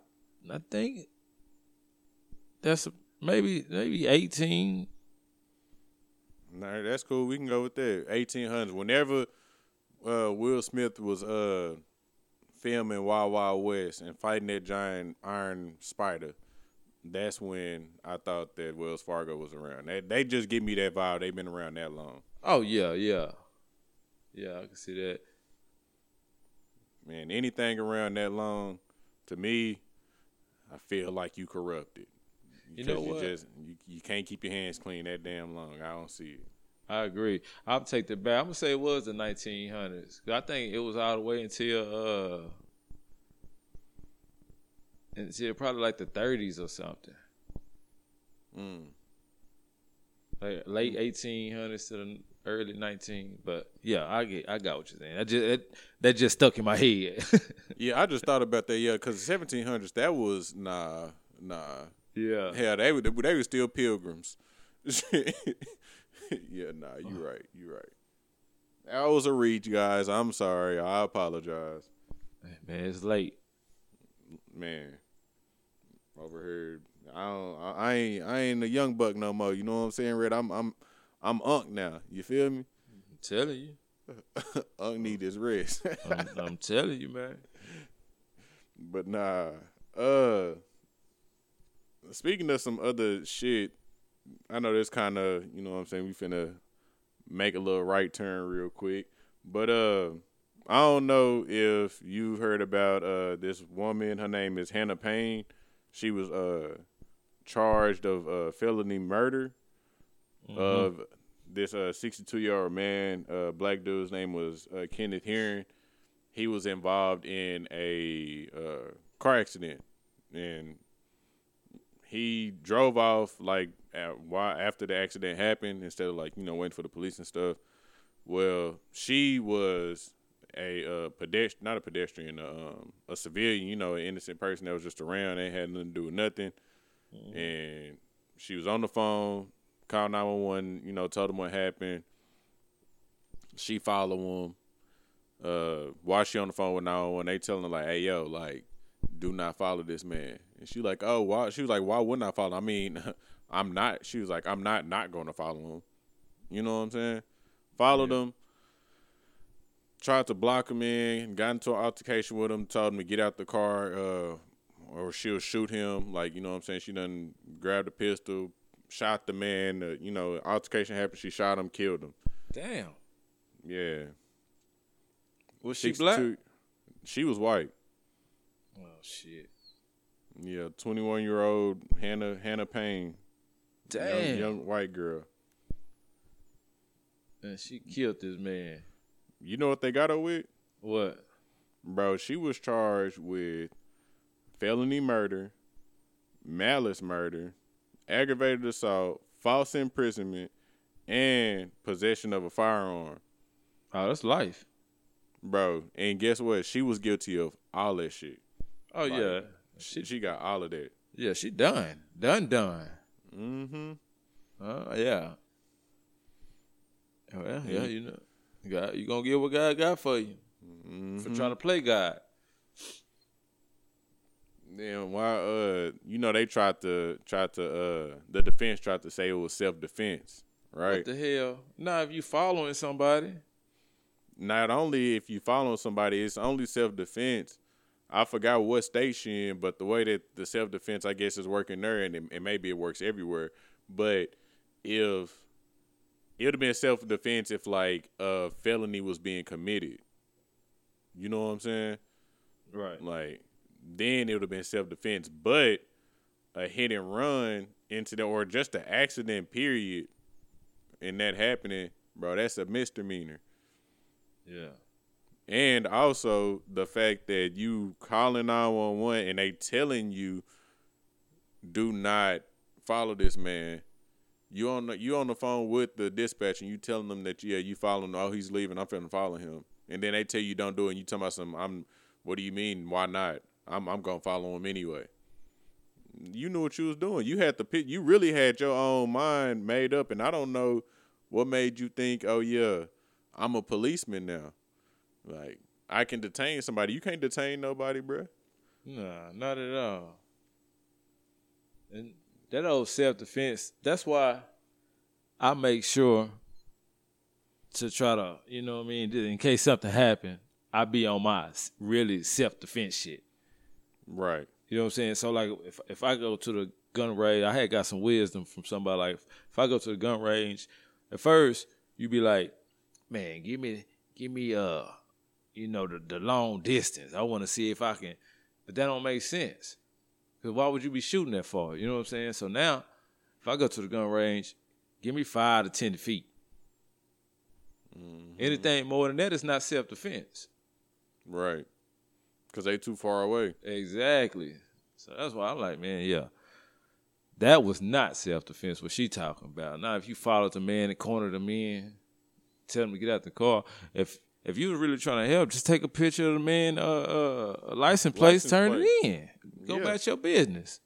I think that's maybe maybe eighteen. Nah, that's cool. We can go with that. Eighteen hundred. Whenever uh, Will Smith was uh, filming Wild Wild West and fighting that giant iron spider, that's when I thought that Wells Fargo was around. They, they just give me that vibe. They've been around that long. Oh yeah, yeah, yeah. I can see that. Man, anything around that long, to me, I feel like you corrupted. You know what? just you, you can't keep your hands clean that damn long. I don't see it. I agree. I'll take the back. I'm gonna say it was the 1900s. I think it was all the way until uh, until probably like the 30s or something, Mm. like late 1800s to the early 19. But yeah, I get, I got what you're saying. I just it, that just stuck in my head. Yeah, I just thought about that. Yeah, because seventeen hundreds, that was nah, nah. yeah, Hell, they were they were still pilgrims. yeah, nah, you're right, you're right. That was a reach, guys. I'm sorry. I apologize, man, it's late. man. Overheard. I don't. I, I ain't. I ain't a young buck no more. You know what I'm saying, Red? I'm. I'm. I'm Unk now. You feel me? I'm telling you, Unk need his rest. I'm, I'm telling you, man. But nah. Uh speaking of some other shit, I know this kind of, you know what I'm saying, we finna make a little right turn real quick. But uh I don't know if you've heard about uh this woman, her name is Hannah Payne. She was uh charged of uh felony murder of this uh 62 year old man, uh black dude's name was uh, Kenneth Herring. He was involved in a uh, car accident. And he drove off like why after the accident happened instead of like you know waiting for the police and stuff. Well she was a uh, pedestrian not a pedestrian uh, um, a civilian you know an innocent person that was just around they had nothing to do with nothing. And she was on the phone called 911 you know told them what happened she followed him uh while she on the phone with 911, they telling her like, hey yo, like, do not follow this man. And she like, oh why she was like, why wouldn't I follow? I mean, I'm not she was like, I'm not not gonna follow him. You know what I'm saying? Followed him, tried to block him in, got into an altercation with him, told him to get out the car, uh, or she'll shoot him. Like, you know what I'm saying? She done grabbed a pistol, shot the man, uh, you know, altercation happened, she shot him, killed him. Damn, Yeah. was she black? She was white. Oh shit! Yeah, twenty one year old Hannah Hannah Payne, young, Damn, young white girl. and she killed this man. You know what they got her with, What? bro? She was charged with felony murder, malice murder, aggravated assault, false imprisonment, and possession of a firearm, Oh, that's life. bro. And guess what? She was guilty of all that shit. Oh Like, yeah, She, she got all of that. Yeah, she done. Done done. Mm-hmm. Uh, yeah. Well, yeah, you know. God, you gonna get what God got for you for trying to play God. Then why uh you know they tried to tried to uh the defense tried to say it was self defense, right? What the hell? Now, if you following somebody, Not only if you following somebody, it's only self defense. I forgot what station, but the way that the self defense I guess is working there, and, it, and maybe it works everywhere. But if it would have been self defense if like a felony was being committed, you know what I'm saying? right? Like then it would have been self defense. But a hit and run incident or just an accident period and that happening, bro, that's a misdemeanor. Yeah. And also the fact that you calling 911 and they telling you do not follow this man. You on the you on the phone with the dispatch and you telling them that yeah, you following oh he's leaving, I'm finna follow him. And then they tell you don't do it and you talking about some I'm what do you mean? Why not? I'm I'm gonna follow him anyway. You knew what you was doing. You had the pit you really had your own mind made up and I don't know what made you think, oh yeah, I'm a policeman now. Like I can detain somebody. You can't detain nobody, bruh. Nah, not at all. And that old self defense, that's why I make sure to try to, you know what I mean, in case something happened, I be on my really self defense shit. Right. You know what I'm saying? So like if if I go to the gun range, I had got some wisdom from somebody like if I go to the gun range, at first you be like, Man, give me give me uh you know the, the long distance. I wanna see if I can but that don't make sense. Cause why would you be shooting that far? You know what I'm saying? So now if I go to the gun range, give me five to ten feet. Anything more than that is not self defense. Right. Cause they too far away. Exactly. So that's why I'm like, man, yeah. That was not self defense, what she talking about. Now if you followed the man and cornered him in, tell him to get out the car. If if you was really trying to help, just take a picture of the man uh uh license plate, turn plate. it in. Go Yeah. about your business.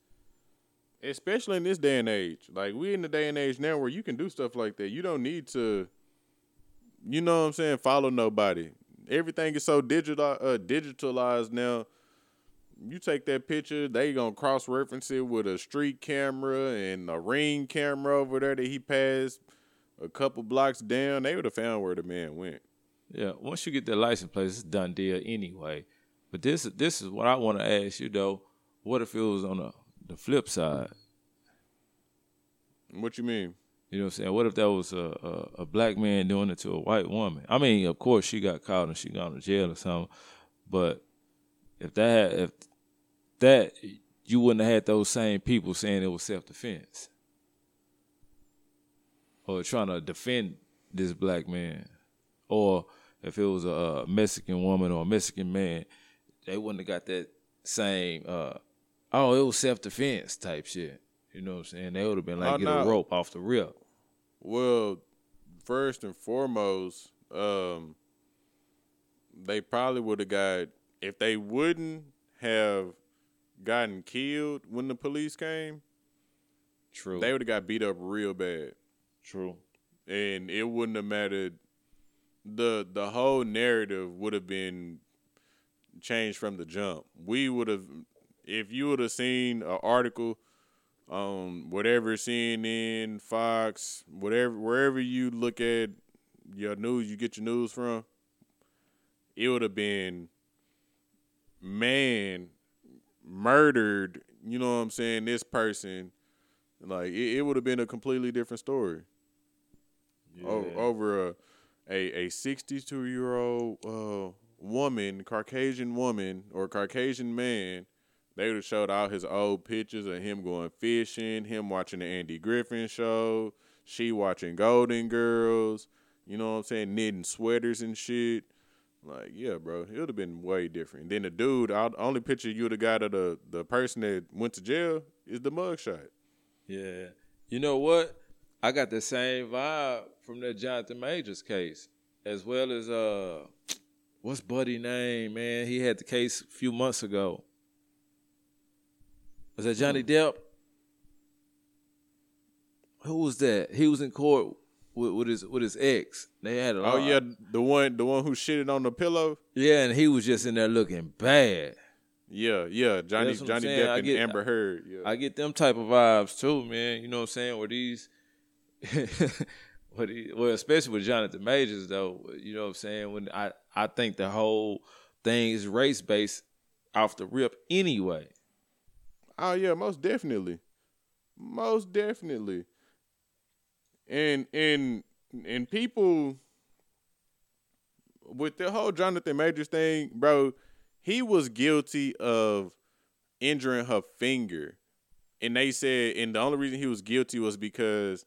Especially in this day and age. Like we in the day and age now where you can do stuff like that. You don't need to you know what I'm saying, follow nobody. Everything is so digital uh, digitalized now. You take that picture, they gonna cross reference it with a street camera and a ring camera over there that he passed a couple blocks down. They would have found where the man went. Yeah, once you get that license plate, it's done deal anyway. But this this is what I want to ask you though. What if it was on the the flip side? What you mean? You know what I'm saying? What if that was a, a, a black man doing it to a white woman? I mean, of course she got caught and she gone to jail or something. But if that had, if that you wouldn't have had those same people saying it was self defense. Or trying to defend this black man. Or if it was a, uh Mexican woman or a Mexican man, they wouldn't have got that same uh oh, it was self defense type shit. You know what I'm saying? They would have been like Oh, get no. a rope off the rip. Well, first and foremost, um, they probably would have got if they wouldn't have gotten killed when the police came, True. they would have got beat up real bad, True. and it wouldn't have mattered. the The whole narrative would have been changed from the jump. We would have, if you would have seen an article um whatever CNN, Fox, whatever wherever you look at your news, you get your news from, it would have been man murdered, you know what I'm saying, this person. Like it, it would have been a completely different story. O- over a a a 62 year old uh, woman, Caucasian woman or Caucasian man, they would have showed all his old pictures of him going fishing, him watching the Andy Griffith show, she watching Golden Girls, you know what I'm saying, knitting sweaters and shit. Like, yeah, bro, it would have been way different. Then the dude, the only picture you would have got of the, the person that went to jail is the mugshot. Yeah. You know what? I got the same vibe from that Jonathan Majors case, as well as uh, what's Buddy name? Man, he had the case a few months ago. Was that Johnny Depp? Who was that? He was in court with, with his with his ex. They had a Oh yeah, the one the one who shitted on the pillow. yeah, and he was just in there looking bad. Yeah, yeah. Johnny That's what I'm Johnny saying. Depp I and get- Amber Heard. Yeah. I get them type of vibes too, man. You know what I'm saying? Where these, well, especially with Jonathan Majors though. You know what I'm saying? When I I think the whole thing is race based off the rip anyway. Oh yeah, most definitely, most definitely. And and and people with the whole Jonathan Majors thing, bro, he was guilty of injuring her finger, and they said, and the only reason he was guilty was because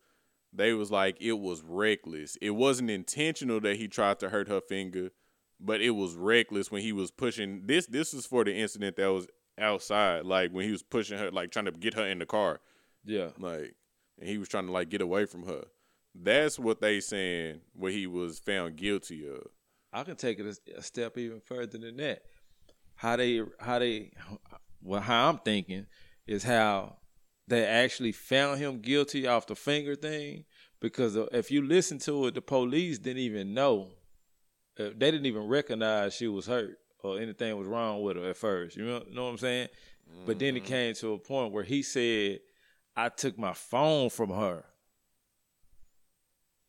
they was like it was reckless. It wasn't intentional that he tried to hurt her finger, but it was reckless when he was pushing this. This is for the incident that was outside, like when he was pushing her, like trying to get her in the car, Yeah. like, and he was trying to like get away from her. That's what they saying. What he was found guilty of. I can take it a, a step even further than that. How they, how they, well, how I'm thinking is how they actually found him guilty off the finger thing. Because if you listen to it, the police didn't even know. Uh, they didn't even recognize she was hurt or anything was wrong with her at first. You know, know what I'm saying? But then it mm-hmm. came to a point where he said, "I took my phone from her."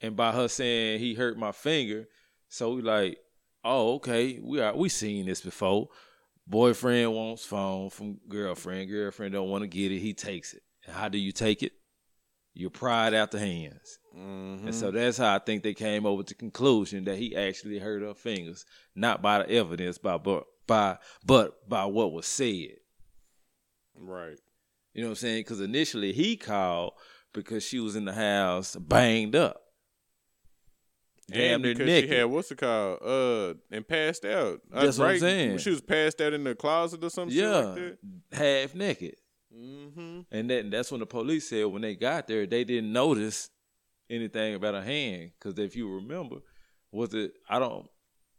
And by her saying he hurt my finger, so we like, oh, okay, we are we seen this before. Boyfriend wants phone from girlfriend. Girlfriend don't want to get it. He takes it. And how do you take it? You pry it out the hands. Mm-hmm. And so that's how I think they came over to conclusion that he actually hurt her fingers, not by the evidence, by but by but by what was said. Right. You know what I'm saying? Because initially he called because she was in the house banged up. Damn near because naked. she had what's it called? Uh, and passed out. That's what I'm right? saying. She was passed out in the closet or something. yeah, like that. half naked. Mm-hmm. And then that's when the police said when they got there, they didn't notice anything about her hand. Because if you remember, was it, I don't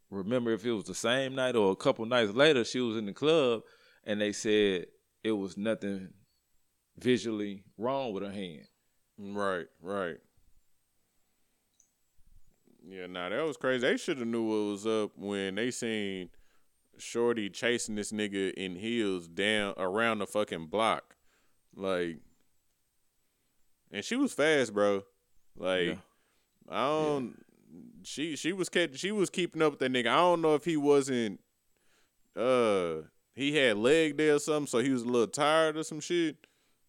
remember if it was the same night or a couple nights later, she was in the club and they said it was nothing visually wrong with her hand. Right, right. Yeah, nah, that was crazy. They should have knew what was up when they seen Shorty chasing this nigga in heels down around the fucking block. Like and she was fast, bro. Like Yeah. I don't she she was catch, she was keeping up with that nigga. I don't know if he wasn't uh he had leg day or something, so he was a little tired or some shit.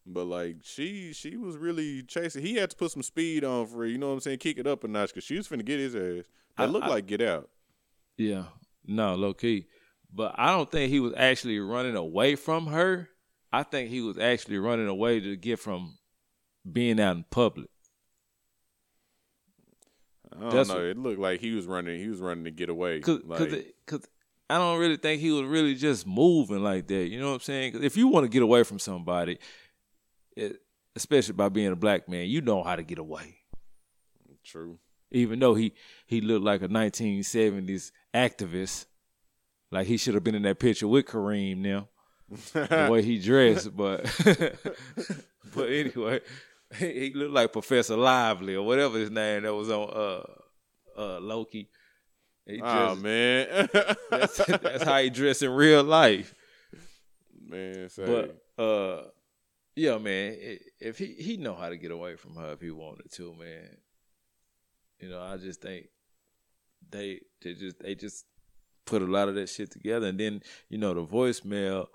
But like she she was really chasing. He had to put some speed on for her, you know what I'm saying? Kick it up a notch because she was finna get his ass. That looked I- like get out. Yeah, no, low key. But I don't think he was actually running away from her. I think he was actually running away to get from being out in public. I don't That's know. what- it looked like he was running. He was running to get away. Cause, like, cause, it- cause I don't really think he was really just moving like that. You know what I'm saying? 'Cause if you want to get away from somebody, it, especially by being a black man, you know how to get away. true. Even though he he looked like a 1970s activist, like he should have been in that picture with Kareem now. the way he dressed, but but anyway, he, looked like Professor Timely or whatever his name that was on uh uh Loki. He oh man, that's, that's how he dressed in real life. man. Say, But uh, yeah, man, if he he know how to get away from her if he wanted to, man. You know, I just think they they just they just put a lot of that shit together, and then you know the voicemail.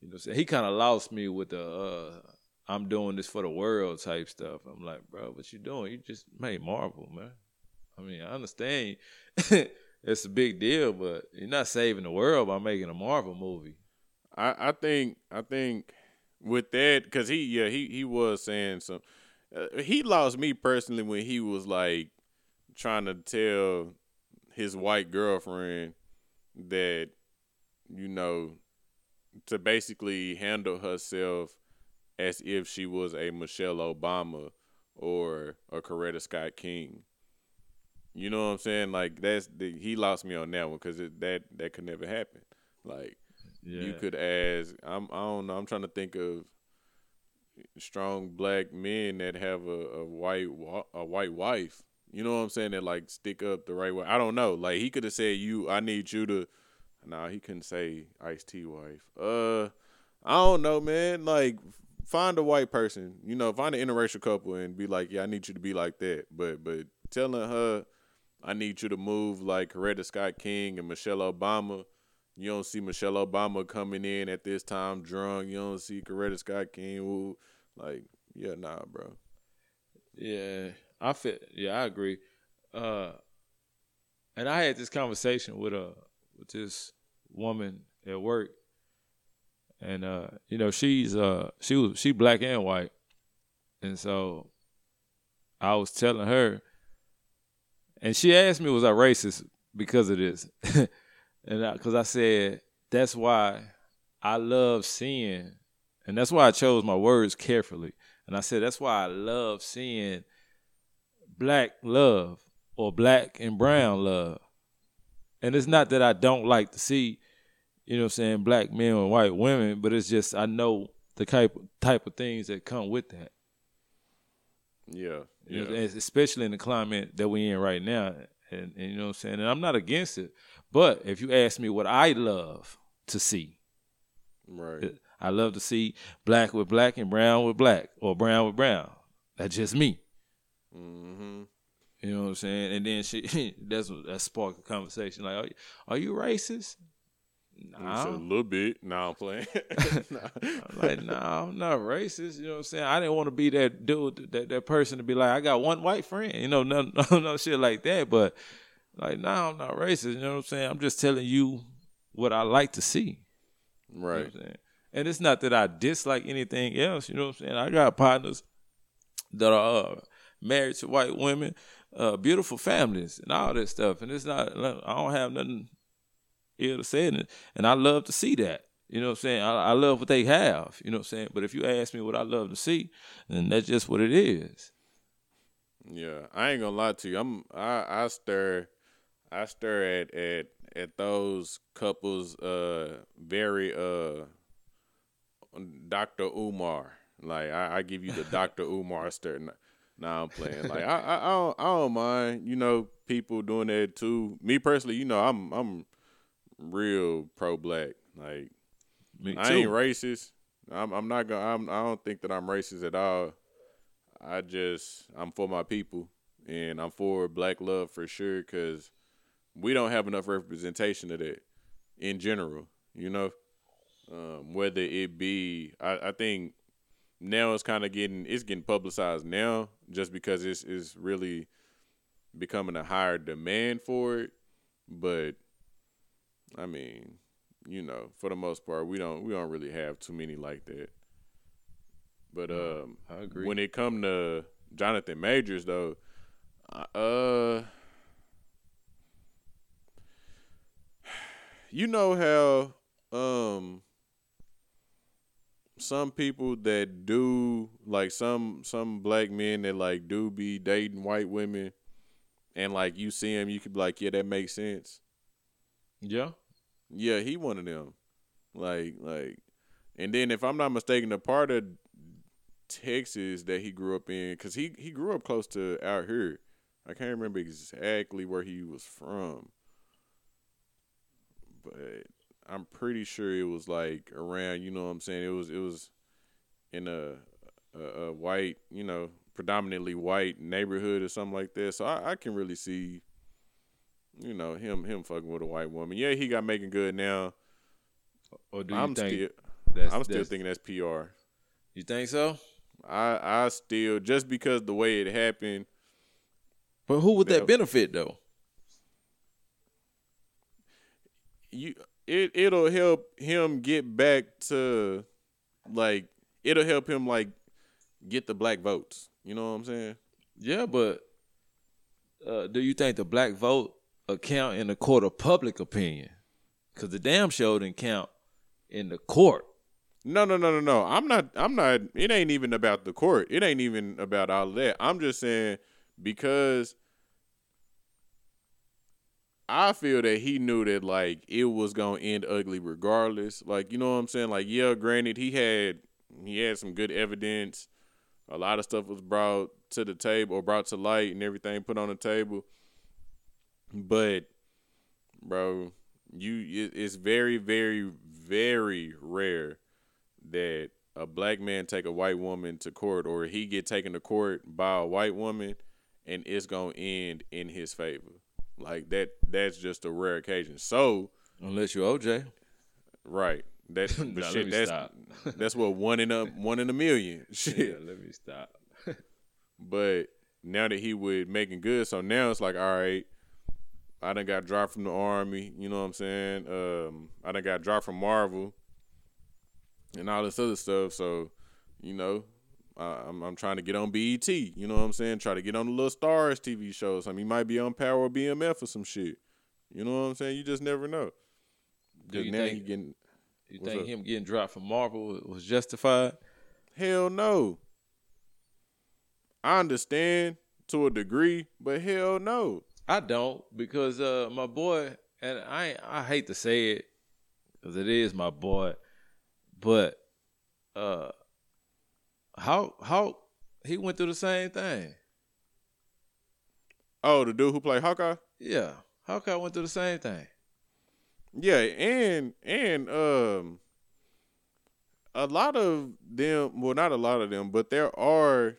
You know, he kind of lost me with the uh, "I'm doing this for the world" type stuff. I'm like, bro, what you doing? You just made Marvel, man. I mean, I understand it's a big deal, but you're not saving the world by making a Marvel movie. I, I think I think with that because he yeah he he was saying some. Uh, he lost me personally when he was like trying to tell his white girlfriend that you know to basically handle herself as if she was a Michelle Obama or a Coretta Scott King. You know what I'm saying? Like that's the, he lost me on that one because that that could never happen. Like Yeah. you could ask. I'm. I don't know. I'm trying to think of strong black men that have a, a white a white wife. You know what I'm saying? That like stick up the right way. I don't know. Like he could have said, "You, I need you to." Nah, he couldn't say Ice T wife. Uh, I don't know, man. Like find a white person. You know, find an interracial couple and be like, "Yeah, I need you to be like that." But but telling her, "I need you to move like Coretta Scott King and Michelle Obama." You don't see Michelle Obama coming in at this time drunk. You don't see Coretta Scott King. Who, like, yeah, nah, bro. Yeah, I feel. Yeah, I agree. Uh, and I had this conversation with a with this woman at work, and uh, you know, she's uh, she was she black and white, and so I was telling her, and she asked me, was I racist because of this? and because I, I said that's why I love seeing, and that's why I chose my words carefully. And I said that's why I love seeing black love or black and brown love. And it's not that I don't like to see, you know, what I'm saying black men and white women, but it's just I know the type type of things that come with that. Yeah, yeah. especially in the climate that we're in right now, and, and you know what I'm saying. And I'm not against it, but if you ask me what I love to see, right, I love to see black with black and brown with black or brown with brown. That's just me. Mm-hmm. You know what I'm saying? And then she that's that sparked a conversation like, are you, are you racist? Nah. a little bit. Nah, I'm playing. nah. I'm like, nah, I'm not racist. You know what I'm saying? I didn't want to be that dude, that, that person to be like, I got one white friend. You know, no, no, no shit like that. But like, nah, I'm not racist. You know what I'm saying? I'm just telling you what I like to see. Right. You know and it's not that I dislike anything else. You know what I'm saying? I got partners that are uh, married to white women, uh, beautiful families, and all that stuff. And it's not, I don't have nothing ill to say. And, and I love to see that. You know what I'm saying? I, I love what they have. You know what I'm saying? But if you ask me what I love to see, then that's just what it is. Yeah, I ain't gonna lie to you. I'm I I stare I stare at at at those couples uh very uh Dr. Umar. Like I, I give you the Dr. Umar stare. Nah, I'm playing. Like I, I, I don't, I don't mind. You know, people doing that too. Me personally, you know, I'm, I'm real pro black. Like, I ain't racist. I'm, I'm not gonna. I'm, I don't think that I'm racist at all. I just, I'm for my people, and I'm for black love for sure. Cause we don't have enough representation of that in general. You know, um, whether it be, I, I think now it's kind of getting it's getting publicized now just because it's it's really becoming a higher demand for it. But I mean, you know, for the most part, we don't we don't really have too many like that. But um, I agree. When it come to Jonathan Majors, though, uh, you know how um some people that do like some some black men that like do be dating white women, and like you see him, you could be like, yeah, that makes sense. Yeah, yeah, he one of them. Like like, and then if I'm not mistaken, the part of Texas that he grew up in, cause he he grew up close to out here. I can't remember exactly where he was from, but I'm pretty sure it was like around. You know what I'm saying? It was it was in a a, a white, you know, predominantly white neighborhood or something like that. So I, I can really see, you know, him him fucking with a white woman. Yeah, he got making good now. Or do you I'm think still, that's, I'm still that's, thinking that's PR. You think so? I I still just because the way it happened. But who would that benefit though? You it it'll help him get back to like it'll help him like get the black votes. You know what I'm saying? Yeah, but uh, do you think the black vote account in the court of public opinion? Because the damn show didn't count in the court. No, no, no, no, no. I'm not. I'm not. It ain't even about the court. It ain't even about all that. I'm just saying because I feel that he knew that like it was gonna end ugly regardless. Like you know what I'm saying? Like yeah, granted he had he had some good evidence. A lot of stuff was brought to the table or brought to light and everything put on the table. But, bro, you it's very, very, very rare that a black man take a white woman to court or he get taken to court by a white woman and it's gonna end in his favor. Like that that's just a rare occasion. So unless you're OJ. Right. That but shit, that's that's what one in a one in a million. Shit. Yeah, let me stop. but now that he would making good, so now it's like, all right, I done got dropped from the army, you know what I'm saying? Um, I done got dropped from Marvel and all this other stuff. So, you know, uh, I'm, I'm trying to get on BET. You know what I'm saying? Try to get on the little stars TV shows. I mean, he might be on Power or BMF or some shit. You know what I'm saying? You just never know. Do you now think, getting, you think him getting dropped from Marvel was justified? Hell no. I understand to a degree, but hell no. I don't because uh, my boy, and I I hate to say it because it is my boy, but uh, how how he went through the same thing. Oh, the dude who played Hawkeye. Yeah, Hawkeye went through the same thing. Yeah, and and um, a lot of them. Well, not a lot of them, but there are.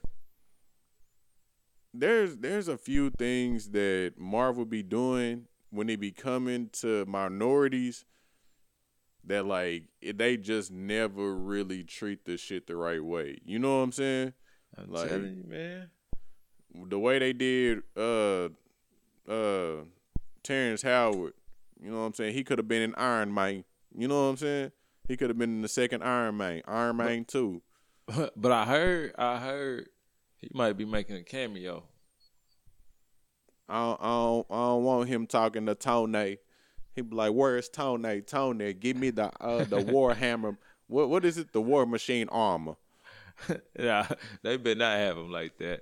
There's there's a few things that Marvel be doing when they be coming to minorities that like they just never really treat the shit the right way. You know what I'm saying? I'm like, telling you, man. The way they did uh uh Terrence Howard, you know what I'm saying? He could have been in Iron Man. You know what I'm saying? He could have been in the second Iron Man, Iron Man two. But I heard, I heard he might be making a cameo. I don't, I don't, I don't want him talking to Tony he be like, "Where's Tony? Tony, give me the uh, the Warhammer. What what is it? The War Machine armor." yeah, they better not have him like that.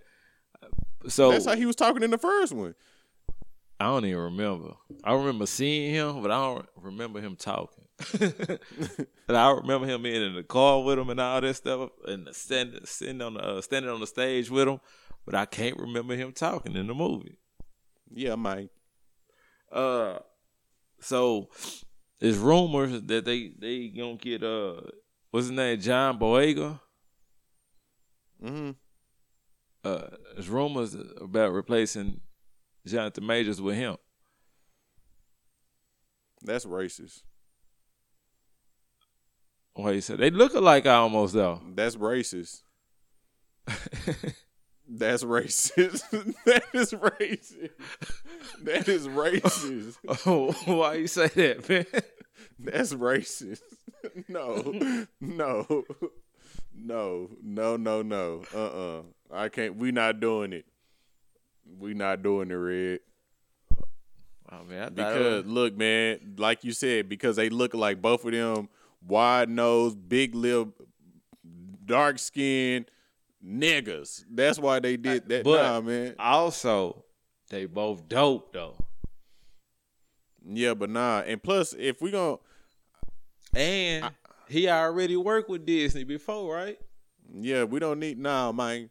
So that's how he was talking in the first one. I don't even remember. I remember seeing him, but I don't remember him talking. and I remember him being in the car with him and all that stuff, and standing sitting on the uh, standing on the stage with him. But I can't remember him talking in the movie. Yeah, man. Uh, so there's rumors that they they gonna get uh what's his name John Boyega. Mm-hmm. Uh, there's rumors about replacing Jonathan Majors with him. That's racist. Why you said they look alike almost though. That's racist. That's racist. that is racist. That is racist. Oh, why you say that, man? That's racist. No, no, no, no, no, no. Uh, uh-uh. uh I can't. We not doing it. We not doing it, Red. Oh man, because look, man, like you said, because they look like both of them, wide nose, big lip, dark skin niggas. That's why they did uh, that. But nah, man. Also, they both dope though. Yeah, but nah. And plus, if we gonna and I, he already worked with Disney before, right? Yeah, we don't need nah, man.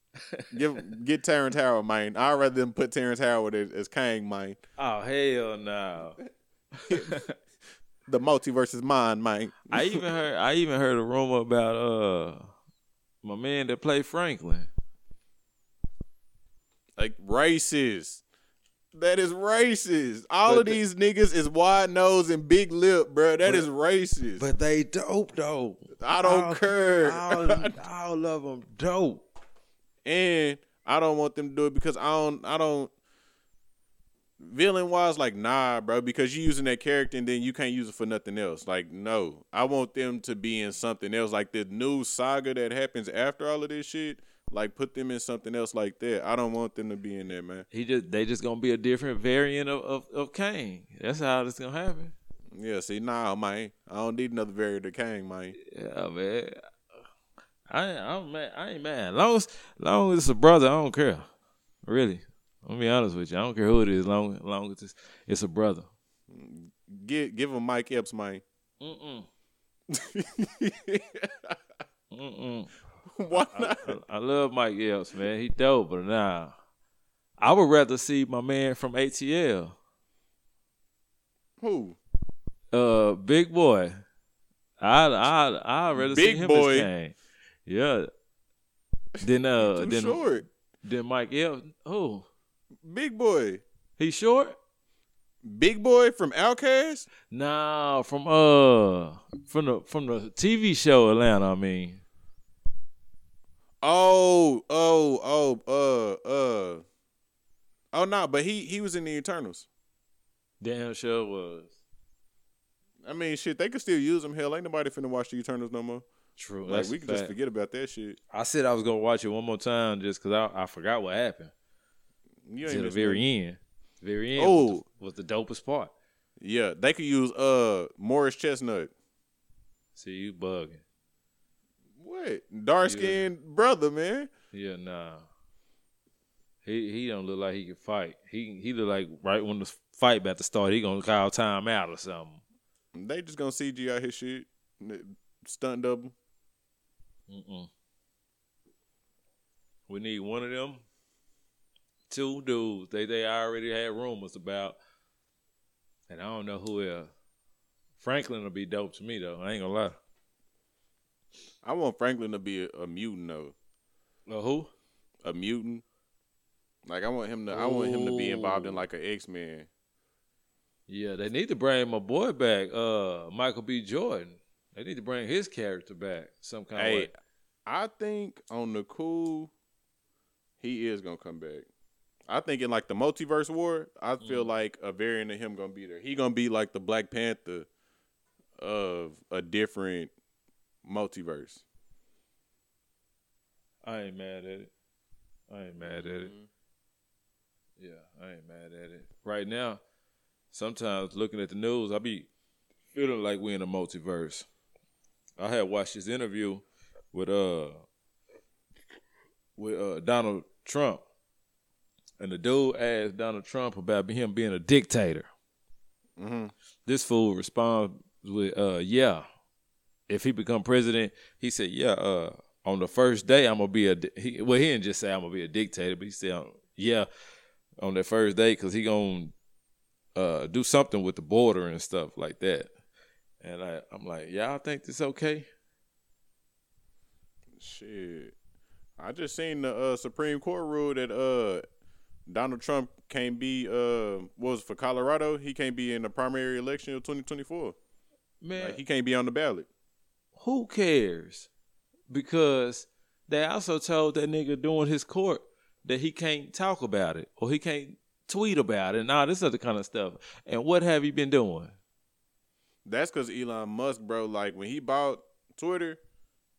Give get Terrence Howard, man. I'd rather them put Terrence Howard as, as Kang, man. Oh hell no. the multiverse is mine, Mike. I even heard I even heard a rumor about uh my man that played Franklin. Like racist. That is racist. All but of these niggas is wide nose and big lip, bro. That but, is racist. But they dope though. I don't all, care. All, all of them dope. And I don't want them to do it because I don't. I don't villain wise, like nah, bro, because you using that character and then you can't use it for nothing else. Like, no. I want them to be in something else. Like the new saga that happens after all of this shit. Like put them in something else like that. I don't want them to be in there, man. He just they just gonna be a different variant of of, of Kang. That's how it's gonna happen. Yeah, see, nah, man. I don't need another variant of Kang, man. Yeah, man. I I'm mad. I ain't mad. Long as long as it's a brother, I don't care. Really. I'm be honest with you. I don't care who it is, long long as it's, it's a brother. Give give him Mike Epps, man. Mm-mm. Mm-mm. Why I, not? I, I love Mike Epps, man. He dope, but nah. I would rather see my man from ATL, Who? uh, Big Boy. I I I rather see Big him Boy? as Kang. Yeah. Then uh then short. then Mike Epps. Oh, Big boy. he short? Big Boi from OutKast. Nah, from uh from the from the TV show Atlanta. I mean, Oh, oh, oh, uh, uh. Oh no, but he he was in the Eternals. damn sure was I mean, shit, they could still use him. Hell, ain't nobody finna watch the Eternals no more. true. Like we can just forget about that shit. I said I was gonna watch it one more time just because I, I forgot what happened You to the very end. Very end Oh. was, the, was the dopest part. Yeah, they could use uh Morris Chestnut. See you bugging. What dark skinned brother, man? Yeah, nah. He he don't look like he can fight. He he look like right when the fight about to start, he gonna call time out or something. They just gonna CGI his shit, stunt double. Mm-mm. We need one of them. Two dudes. They they already had rumors about, and I don't know who else. Franklin will be dope to me though. I ain't gonna lie. I want Franklin to be a, a mutant though, Uh, who? a mutant. Like I want him to, I want him to be involved in like an X Men. Yeah, they need to bring my boy back. Uh, Michael B. Jordan. They need to bring his character back some kind of Hey, way. I think on the cool, he is gonna come back. I think in like the multiverse war, I feel Mm. like a variant of him gonna be there. He gonna be like the Black Panther of a different multiverse. I ain't mad at it. I ain't mad at it. Yeah, I ain't mad at it. Right now, sometimes looking at the news, I be feeling like we in a multiverse. I had watched this interview with uh with uh Donald Trump, and the dude asked Donald Trump about him being a dictator. hmm This fool responds with, uh, yeah. If he become president, he said, yeah, uh, on the first day I'm gonna be a di- he, well, he didn't just say I'm gonna be a dictator, but he said, yeah, on that first day because he gonna uh, do something with the border and stuff like that. And I, I'm like, y'all think this okay? Shit, I just seen the uh, Supreme Court rule that uh, Donald Trump can't be uh, what was it, for Colorado. He can't be in the primary election of 2024. Man, Like he can't be on the ballot. who cares? Because they also told that nigga doing his court that he can't talk about it or he can't tweet about it and all this other kind of stuff. And what have you been doing? That's because Elon Musk, bro. Like when he bought Twitter,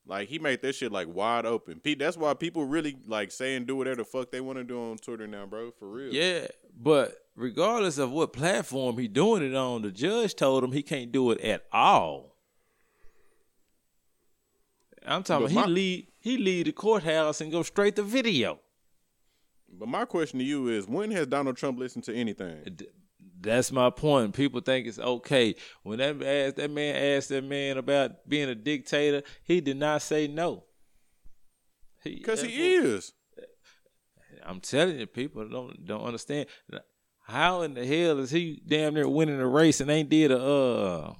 like he made that shit like wide open. Pete, that's why people really like say and do whatever the fuck they want to do on Twitter now, bro. For real. Yeah, but regardless of what platform he doing it on, the judge told him he can't do it at all. I'm talking. But he lead he lead the courthouse and go straight to video. But my question to you is, when has Donald Trump listened to anything? D- That's my point. People think it's okay when that asked, that man asked that man about being a dictator. He did not say no. Because that he is. I'm telling you, people don't don't understand. How in the hell is he damn near winning a race and ain't did a uh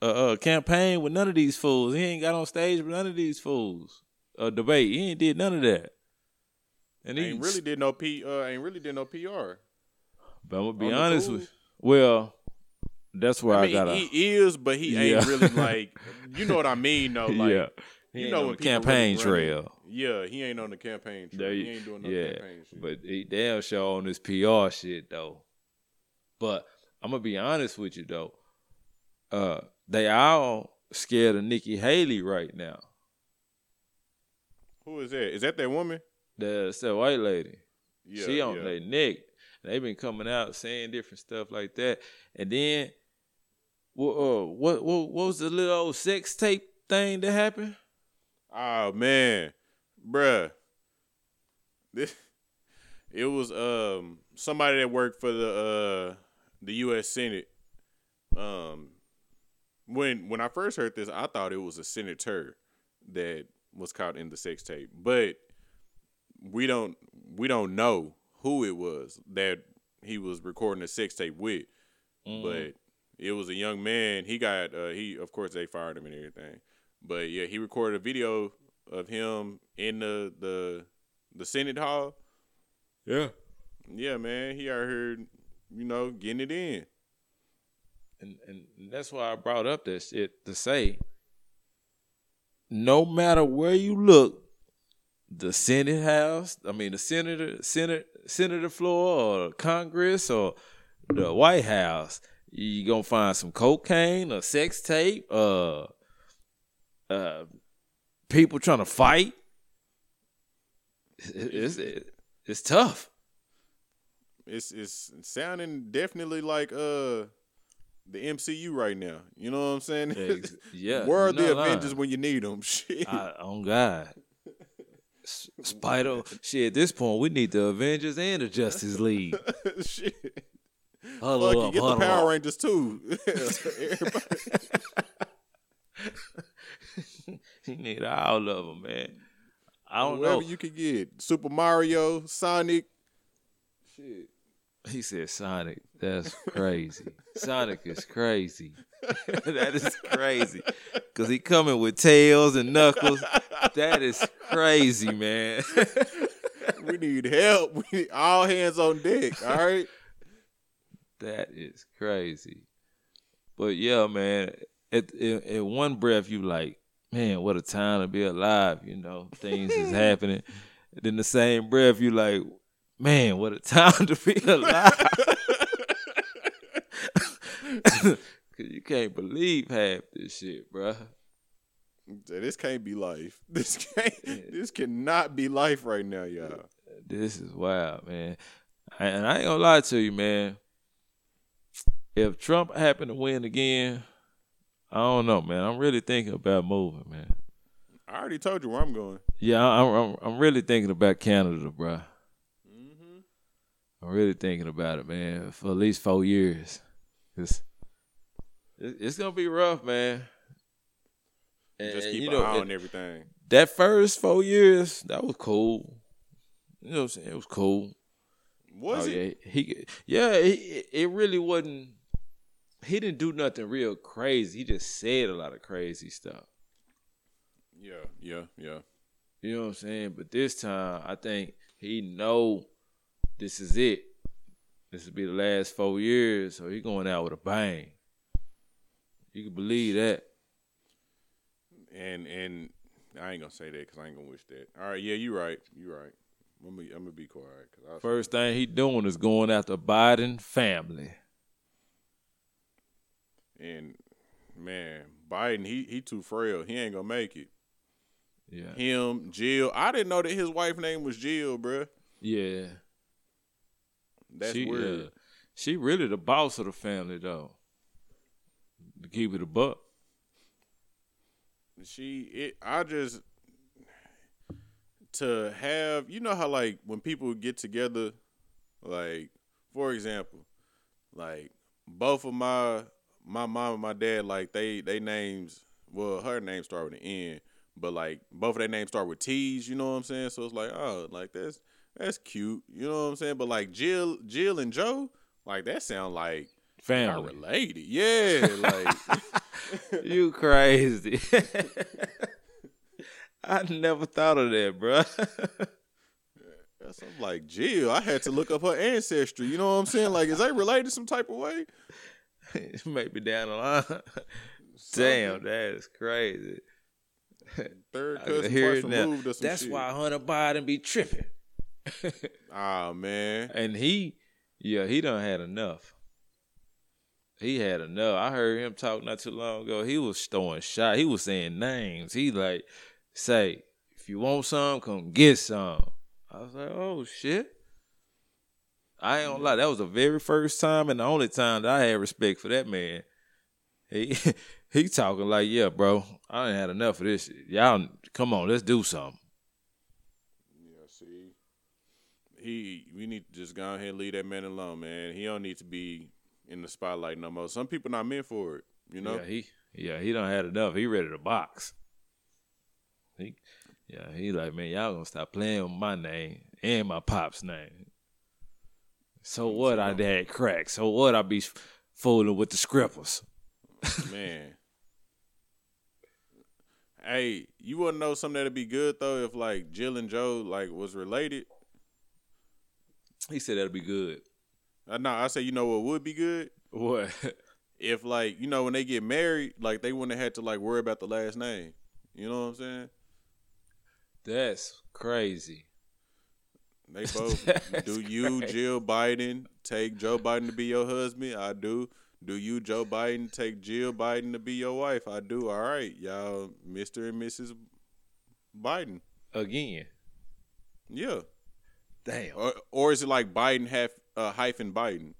a, a campaign with none of these fools? He ain't got on stage with none of these fools. A debate. He ain't did none of that. And he Ain't really did no P. Uh, ain't really did no PR. But I'm gonna be honest cool. with. Well, that's where I, I mean, gotta. he is, but he ain't really like. You know what I mean? though. like, yeah, you He ain't know on when the campaign really running- trail. Yeah, he ain't on the campaign trail. There he ain't doing no yeah, campaign shit. but he damn sure on this PR shit though. But I'm gonna be honest with you though. Uh, they all scared of Nikki Haley right now. Who is that? Is that that woman? That's that white lady. Yeah, she on yeah. their neck. They been coming out saying different stuff like that. And then, what, uh, what, what, what was the little old sex tape thing that happened? Oh man, bruh. This it was um somebody that worked for the uh the U.S. Senate. Um, when when I first heard this, I thought it was a senator, that was caught in the sex tape, but we don't we don't know who it was that he was recording a sex tape with. Mm. But it was a young man. He got uh, he of course they fired him and everything. But yeah, he recorded a video of him in the the the Senate hall. yeah. Yeah, man, he out here, you know, getting it in. And and that's why I brought up that shit to say no matter where you look, the Senate House, I mean the Senator Senate Senator floor or Congress or the White House, you gonna find some cocaine or sex tape, uh uh people trying to fight. It- It's it's tough. It's it's sounding definitely like uh the MCU right now. You know what I'm saying? Yeah, Where are you're the. Avengers when you need them? Shit. I, on God. Spider, shit. At this point, we need the Avengers and the Justice League. Shit. Huddle Fuck, you up, get the Power up. Rangers too. You need all of them, man. I don't Whoever know. Whatever you can get. Super Mario, Sonic. Shit. He said Sonic. That's crazy. Sonic is crazy. that is crazy. Cause he coming with tails and knuckles. That is crazy, man. We need help. We need all hands on deck. All right. That is crazy. But yeah, man, at, at, at one breath, you like, man, what a time to be alive. You know, things is happening. Then the same breath, you like, man, what a time to be alive. Cause you can't believe half this shit, bruh. This can't be life. This can't. This cannot be life right now, y'all. This is wild, man. And I ain't gonna lie to you, man. If Trump happened to win again, I don't know, man. I'm really thinking about moving, man. I already told you where I'm going. Yeah, I'm I'm, I'm really thinking about Canada, bro. Mm-hmm. I'm really thinking about it, man, for at least four years. It- it's gonna be rough, man. And, Just keep you an know, eye on everything. that first four years, that was cool. You know what I'm saying? It was cool. Was oh, it? Yeah, he yeah, he, it really wasn't. He didn't do nothing real crazy. He just said a lot of crazy stuff. Yeah, yeah, yeah. You know what I'm saying? But this time, I think he know this is it. This will be the last four years, so he going out with a bang. You can believe that. And and I ain't gonna say that because I ain't gonna wish that. All right, yeah, you're right. You're right. I'm gonna, I'm gonna be quiet. Cause I, First thing he doing is going after Biden family. and man, Biden, he he too frail. He ain't gonna make it. Yeah, Him, Jill. I didn't know that his wife name was Jill, bruh. yeah. That's she, weird. uh, she really the boss of the family, though. To keep it a buck. she it I just to have you know how like when people get together like for example like both of my my mom and my dad like they they names well her name start with an N but like both of their names start with T's you know what I'm saying so it's like oh like that's that's cute you know what I'm saying but like Jill Jill and Joe like that sound like Family. related yeah like you crazy. I never thought of that, bro. I'm like, Jill, I had to look up her ancestry. You know what I'm saying? Like, is they related some type of way? Maybe down the line. Damn, that is crazy. Third cousin hear twice it now. removed or some That's shit. why Hunter Biden be tripping. Ah man. And he, yeah, he done had enough. He had enough. I heard him talk not too long ago. He was throwing shot. He was saying names. He like say, if you want some, come get some. I was like, oh shit. I ain't gonna lie. That was the very first time and the only time that I had respect for that man. He he talking like, yeah, bro. I ain't had enough of this. Y'all, come on, let's do something. Yeah, see. He we need to just go ahead and leave that man alone, man. He don't need to be in the spotlight no more. Some people not meant for it, you know? Yeah, he yeah he don't had enough. He ready to box. He, yeah, he like, man, y'all gonna stop playing with my name and my pop's name. So what? I had crack. So what? I be fooling with the scrippers. Man. hey, you wouldn't know something that'd be good though if like Jill and Joe like was related? He said that'd be good. Uh, no, I say you know what would be good What? if like you know when they get married, like they wouldn't have had to like worry about the last name. You know what I'm saying? That's crazy. They both do you, crazy. Jill Biden, take Joe Biden to be your husband? I do. Do you, Joe Biden, take Jill Biden to be your wife? I do. All right, y'all, Mr. and Mrs. Biden. Again. Yeah. Damn. Or, or is it like Biden half uh, hyphen Biden?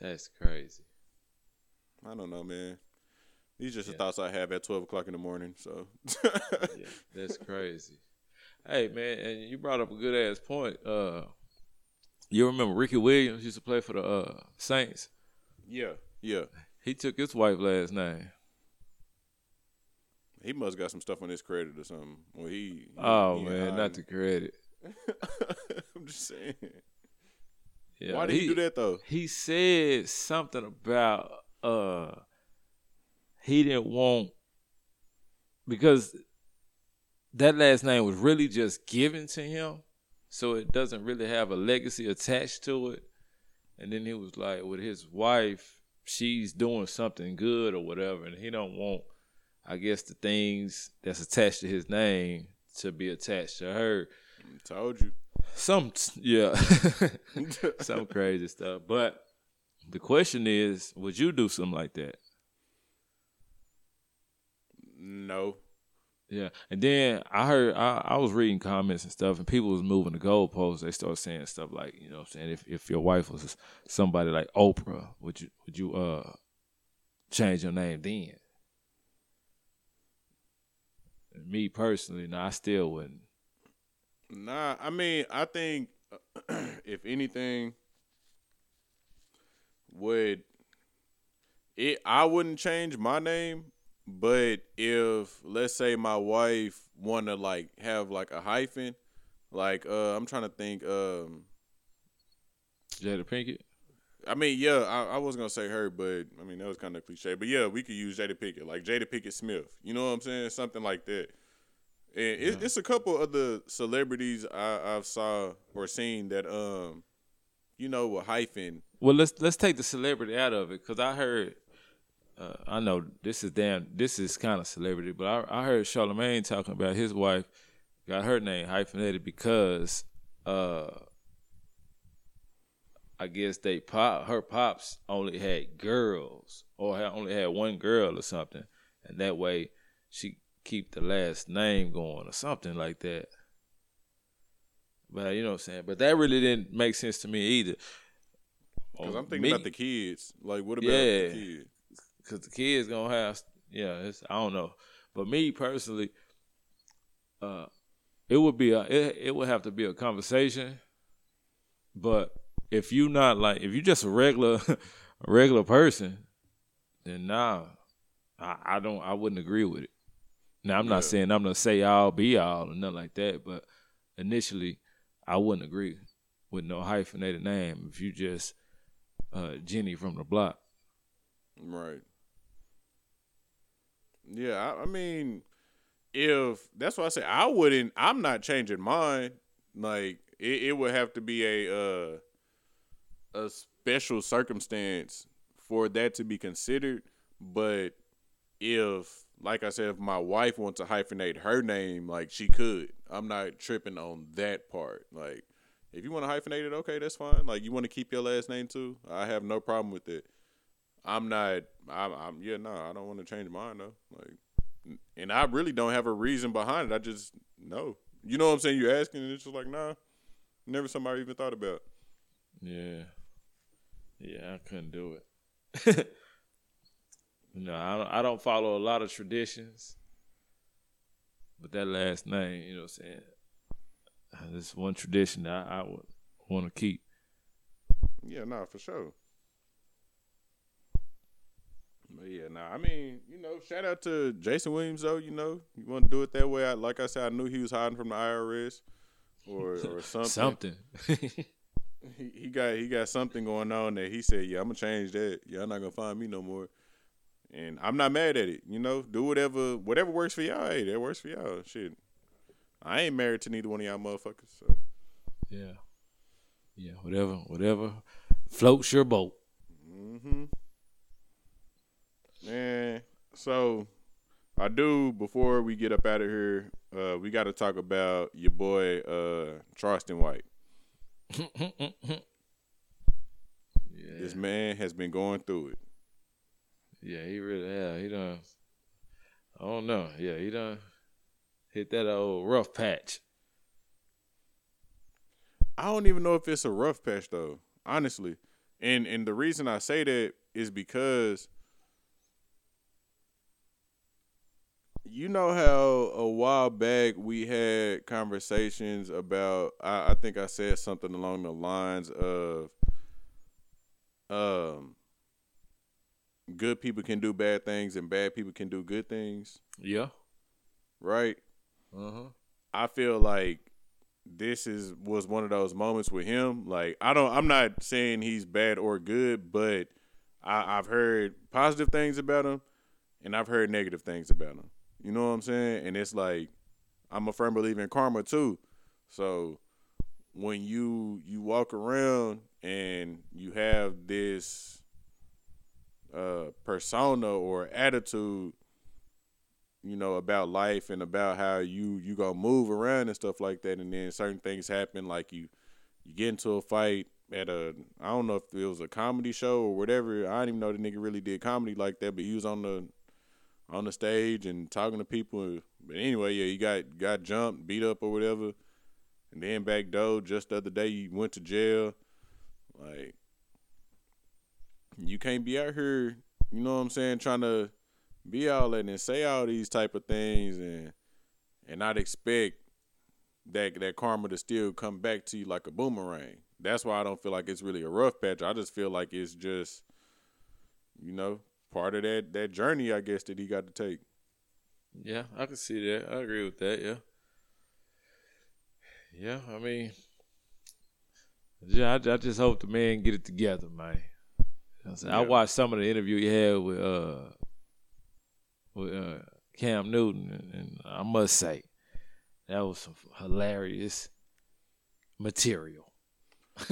That's crazy. I don't know, man. These just Yeah. the thoughts I have at twelve o'clock in the morning. So Yeah, that's crazy. Hey man, and you brought up a good ass point. Uh you remember Ricky Williams used to play for the uh Saints? yeah, yeah. He took his wife last name. He must got some stuff on his credit or something. Well, he. Oh he man, not the credit. I'm just saying. Yeah, Why did he, do that though? He said something about uh he didn't want because that last name was really just given to him, so it doesn't really have a legacy attached to it. And then he was like, with his wife, she's doing something good or whatever, and he don't want, I guess, the things that's attached to his name to be attached to her. Told you. Some, yeah, some crazy stuff. But the question is, would you do something like that? no. Yeah, and then I heard I, I was reading comments and stuff, and people was moving the goalposts. They started saying stuff like, you know, what I'm saying if if your wife was somebody like Oprah, would you would you uh change your name then? And me personally, no, I still wouldn't. Nah, I mean, I think if anything, would it? I wouldn't change my name, but if let's say my wife want to like have like a hyphen, like uh, I'm trying to think. Um, Jada Pinkett. I mean, yeah, I, I was gonna say her, but I mean that was kind of cliche. But yeah, we could use Jada Pinkett, like Jada Pinkett Smith. You know what I'm saying? Something like that. And it, Yeah. it's a couple other celebrities I, I've saw or seen that um, you know, with hyphen. Well, let's let's take the celebrity out of it because I heard, uh, I know this is damn, this is kind of celebrity, but I, I heard Charlemagne talking about his wife got her name hyphenated because, uh, I guess they pop her pops only had girls or only had one girl or something, and that way she keep the last name going or something like that. But you know what I'm saying. But that really didn't make sense to me either. Because I'm thinking me, about the kids. Like, what about Yeah. the kids? because the kids gonna have yeah it's, i don't know but me personally uh it would be a it, it would have to be a conversation but if you not like if you just a regular a regular person then nah i, I don't i wouldn't agree with it now i'm Yeah. not saying i'm gonna say all be all or nothing like that but initially i wouldn't agree with no hyphenated name if you just uh jenny from the block Right. Yeah, I, I mean, if that's why I say I wouldn't. I'm not changing mine. Like it, it would have to be a uh, a special circumstance for that to be considered. But if, like I said, if my wife wants to hyphenate her name, like she could. I'm not tripping on that part. Like, if you want to hyphenate it, okay, that's fine. Like, you want to keep your last name too, I have no problem with it. I'm not. I'm. I'm yeah. No, I don't want to change mine though. Like, and I really don't have a reason behind it. I just know. You know what I'm saying? You're asking, and it's just like, nah. Never somebody even thought about. Yeah. Yeah, I couldn't do it. no, I don't, I don't follow a lot of traditions. But that last name, you know what I'm saying? Uh, This one tradition that I, I would want to keep. Yeah, nah, for sure. But yeah, nah. I mean, you know, shout out to Jason Williams though. You know, you want to do it that way. I, like I said, I knew he was hiding from the IRS or or something. Something. he, he got he got something going on that he said, yeah, I'm gonna change that. Y'all not gonna find me no more. And I'm not mad at it. You know, do whatever whatever works for y'all. Hey, that works for y'all. Shit. I ain't married to neither one of y'all motherfuckers. So. yeah. Yeah. Whatever. Whatever floats your boat. Mm-hmm. Man, so I do before we get up out of here, uh, we gotta talk about your boy uh Charleston White. yeah. This man has been going through it. Yeah, he really yeah, he done I don't know. Yeah, he done hit that old rough patch. I don't even know if it's a rough patch though, honestly. And and the reason I say that is because you know how a while back we had conversations about I, I think I said something along the lines of um good people can do bad things and bad people can do good things, Yeah. right? Uh-huh. I feel like this is was one of those moments with him. Like I don't, I'm not saying he's bad or good, but I, I've heard positive things about him, and I've heard negative things about him. You know what I'm saying? And it's like I'm a firm believer in karma too. So when you you walk around and you have this uh persona or attitude you know about life and about how you you gonna move around and stuff like that. And then certain things happen like you you get into a fight at a I don't know if it was a comedy show or whatever. I didn't even know the nigga really did comedy like that but he was on the on the stage and talking to people. But anyway yeah he got got jumped beat up or whatever. And then back door just the other day you went to jail. Like you can't be out here you know what I'm saying trying to be all that and say all these type of things and and not expect that that karma to still come back to you like a boomerang. That's why I don't feel like it's really a rough patch. I just feel like it's just, you know, part of that that journey I guess that he got to take. Yeah, I can see that. I agree with that, yeah. Yeah, I mean yeah, I, I just hope the man get it together, man. I, Yeah. watched some of the interview he had with uh with uh, Cam Newton, and, and I must say that was some hilarious material.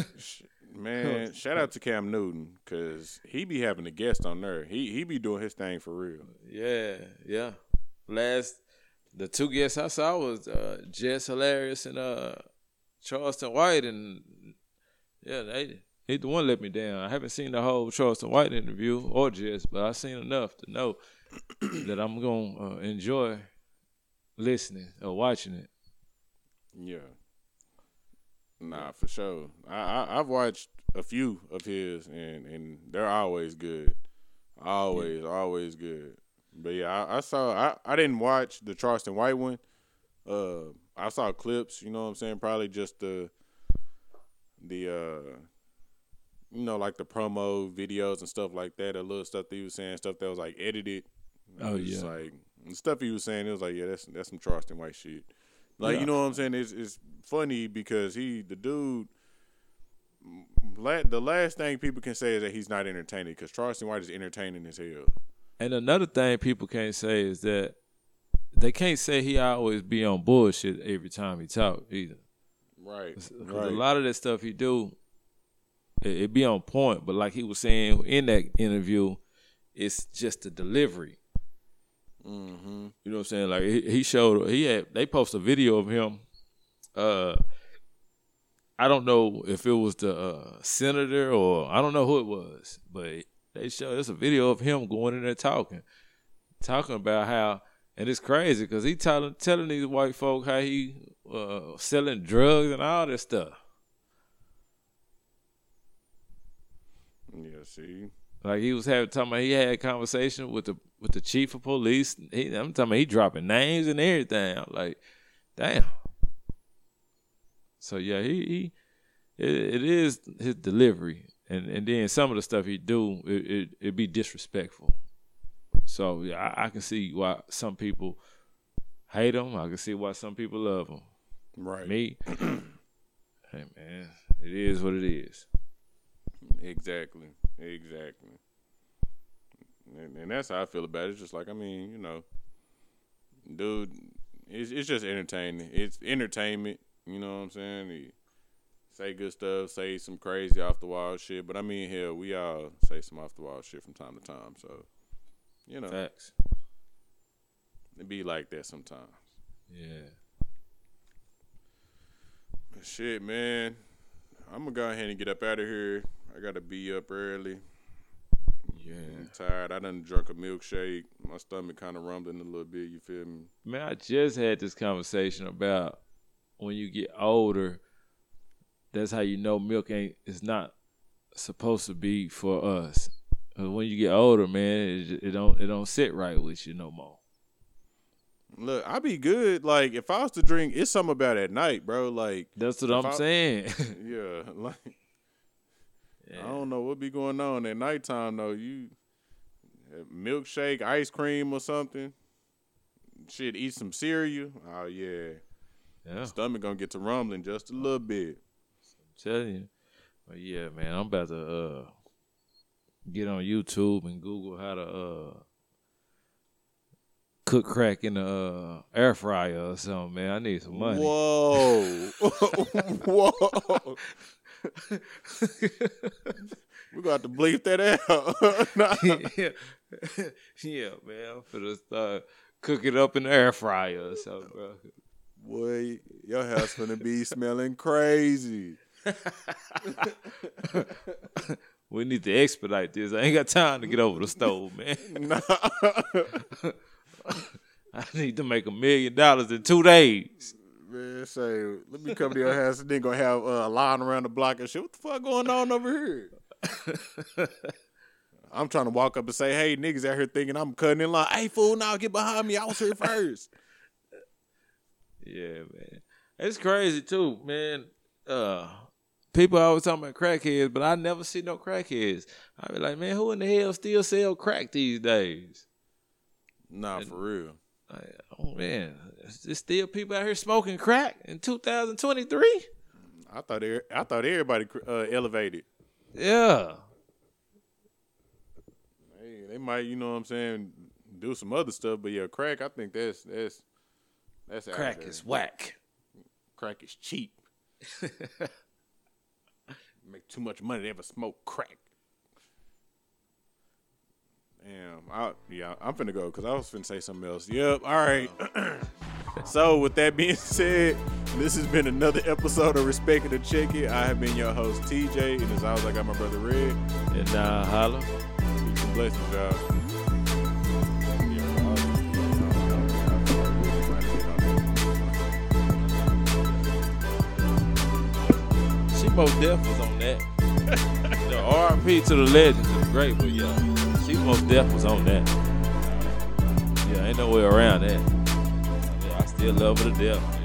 Man, shout out to Cam Newton because he be having a guest on there. He he be doing his thing for real. Yeah, yeah. Last the two guests I saw was uh, Jess Hilarious and uh, Charleston White, and yeah, they neither one let me down. I haven't seen the whole Charleston White interview or just, but I've seen enough to know that I'm gonna uh, enjoy listening or watching it. Yeah. Nah, for sure. I, I I've watched a few of his and and they're always good, always always good. But yeah, I, I saw I, I didn't watch the Charleston White one. Uh, I saw clips. You know what I'm saying? Probably just the the uh, you know, like the promo videos and stuff like that. The little stuff that he was saying, stuff that was like edited. Oh, yeah. like the stuff he was saying. It was like, yeah, that's that's some Charleston White shit. Like Yeah. you know what I'm saying? It's it's funny because he the dude. La- the last thing people can say is that he's not entertaining because Charleston White is entertaining as hell. And another thing people can't say is that they can't say he always be on bullshit every time he talk either. Right. Right. a lot of that stuff he do, it, it be on point. But like he was saying in that interview, it's just the delivery. Mm-hmm. You know what I'm saying? Like he, he showed, he had they posted a video of him. Uh, I don't know if it was the uh, senator or I don't know who it was, but they showed there's a video of him going in there talking, talking about how, and it's crazy because he telling telling these white folk how he uh, selling drugs and all this stuff. Yeah. See. Like he was having talking about he had a conversation with the with the chief of police. He, I'm talking about he dropping names and everything. I'm like, damn. So yeah, he, he it, it is his delivery, and and then some of the stuff he do, it it, it be disrespectful. So yeah, I, I can see why some people hate him. I can see why some people love him. Right. Me, hey man, it is what it is. Exactly. Exactly. And, and that's how I feel about it. It's just like I mean, you know, dude, it's it's just entertaining. It's entertainment. You know what I'm saying? He say good stuff, say some crazy off the wall shit. But I mean, hell, we all say some off the wall shit from time to time. So, you know, Facts. it be like that sometimes. Yeah. But shit, man, I'm gonna go ahead and get up out of here. I gotta be up early. Yeah. I'm tired. I done drunk a milkshake. My stomach kind of rumbling a little bit. You feel me? Man, I just had this conversation about when you get older, that's how you know milk ain't is not supposed to be for us. when you get older, man, it, it don't it don't sit right with you no more. Look, I be good. Like if I was to drink, it's something about at night, bro. Like That's what I'm I- saying. yeah, like Yeah. I don't know what be going on at nighttime though. You uh, milkshake, ice cream, or something. Shit, eat some cereal. Oh yeah, yeah. stomach gonna get to rumbling just a little bit. I'm telling you. But yeah, man, I'm about to uh get on YouTube and Google how to uh cook crack in the uh, air fryer or something, man. I need some money. Whoa, whoa. We got to have to bleep that out. Nah. yeah. yeah, man. I'm finna start cooking up in the air fryer or something, bro. Boy, your house gonna be smelling crazy. We need to expedite this. I ain't got time to get over the stove, man. Nah. I need to make a million dollars in two days. Man, say, let me come to your house and then gonna have uh, a line around the block and shit. What the fuck going on over here? I'm trying to walk up and say, hey, niggas out here thinking I'm cutting in line. Hey, fool, now get behind me. I was here first. Yeah, man. It's crazy too, man. Uh people always talking about crackheads, but I never see no crackheads. I be like, man, who in the hell still sell crack these days? nah, for real. Like, oh man, there's still people out here smoking crack in 2023. I thought I thought everybody uh, elevated. Yeah, Hey, they might, you know what I'm saying, do some other stuff, but yeah, crack. I think that's that's that's crack is whack. crack is cheap. Make too much money to ever smoke crack. Damn, I, yeah, I'm finna go because I was finna say something else. Yep, all right. so with that being said, this has been another episode of Respect It or Check I have been your host TJ, and as always, I got my brother Red. And uh, holla. Peace and blessings, y'all. She most deaf was on that. the RP to the legends is great, but yeah, she most death was on that. Yeah, ain't no way around that. Yeah, I still love her to death.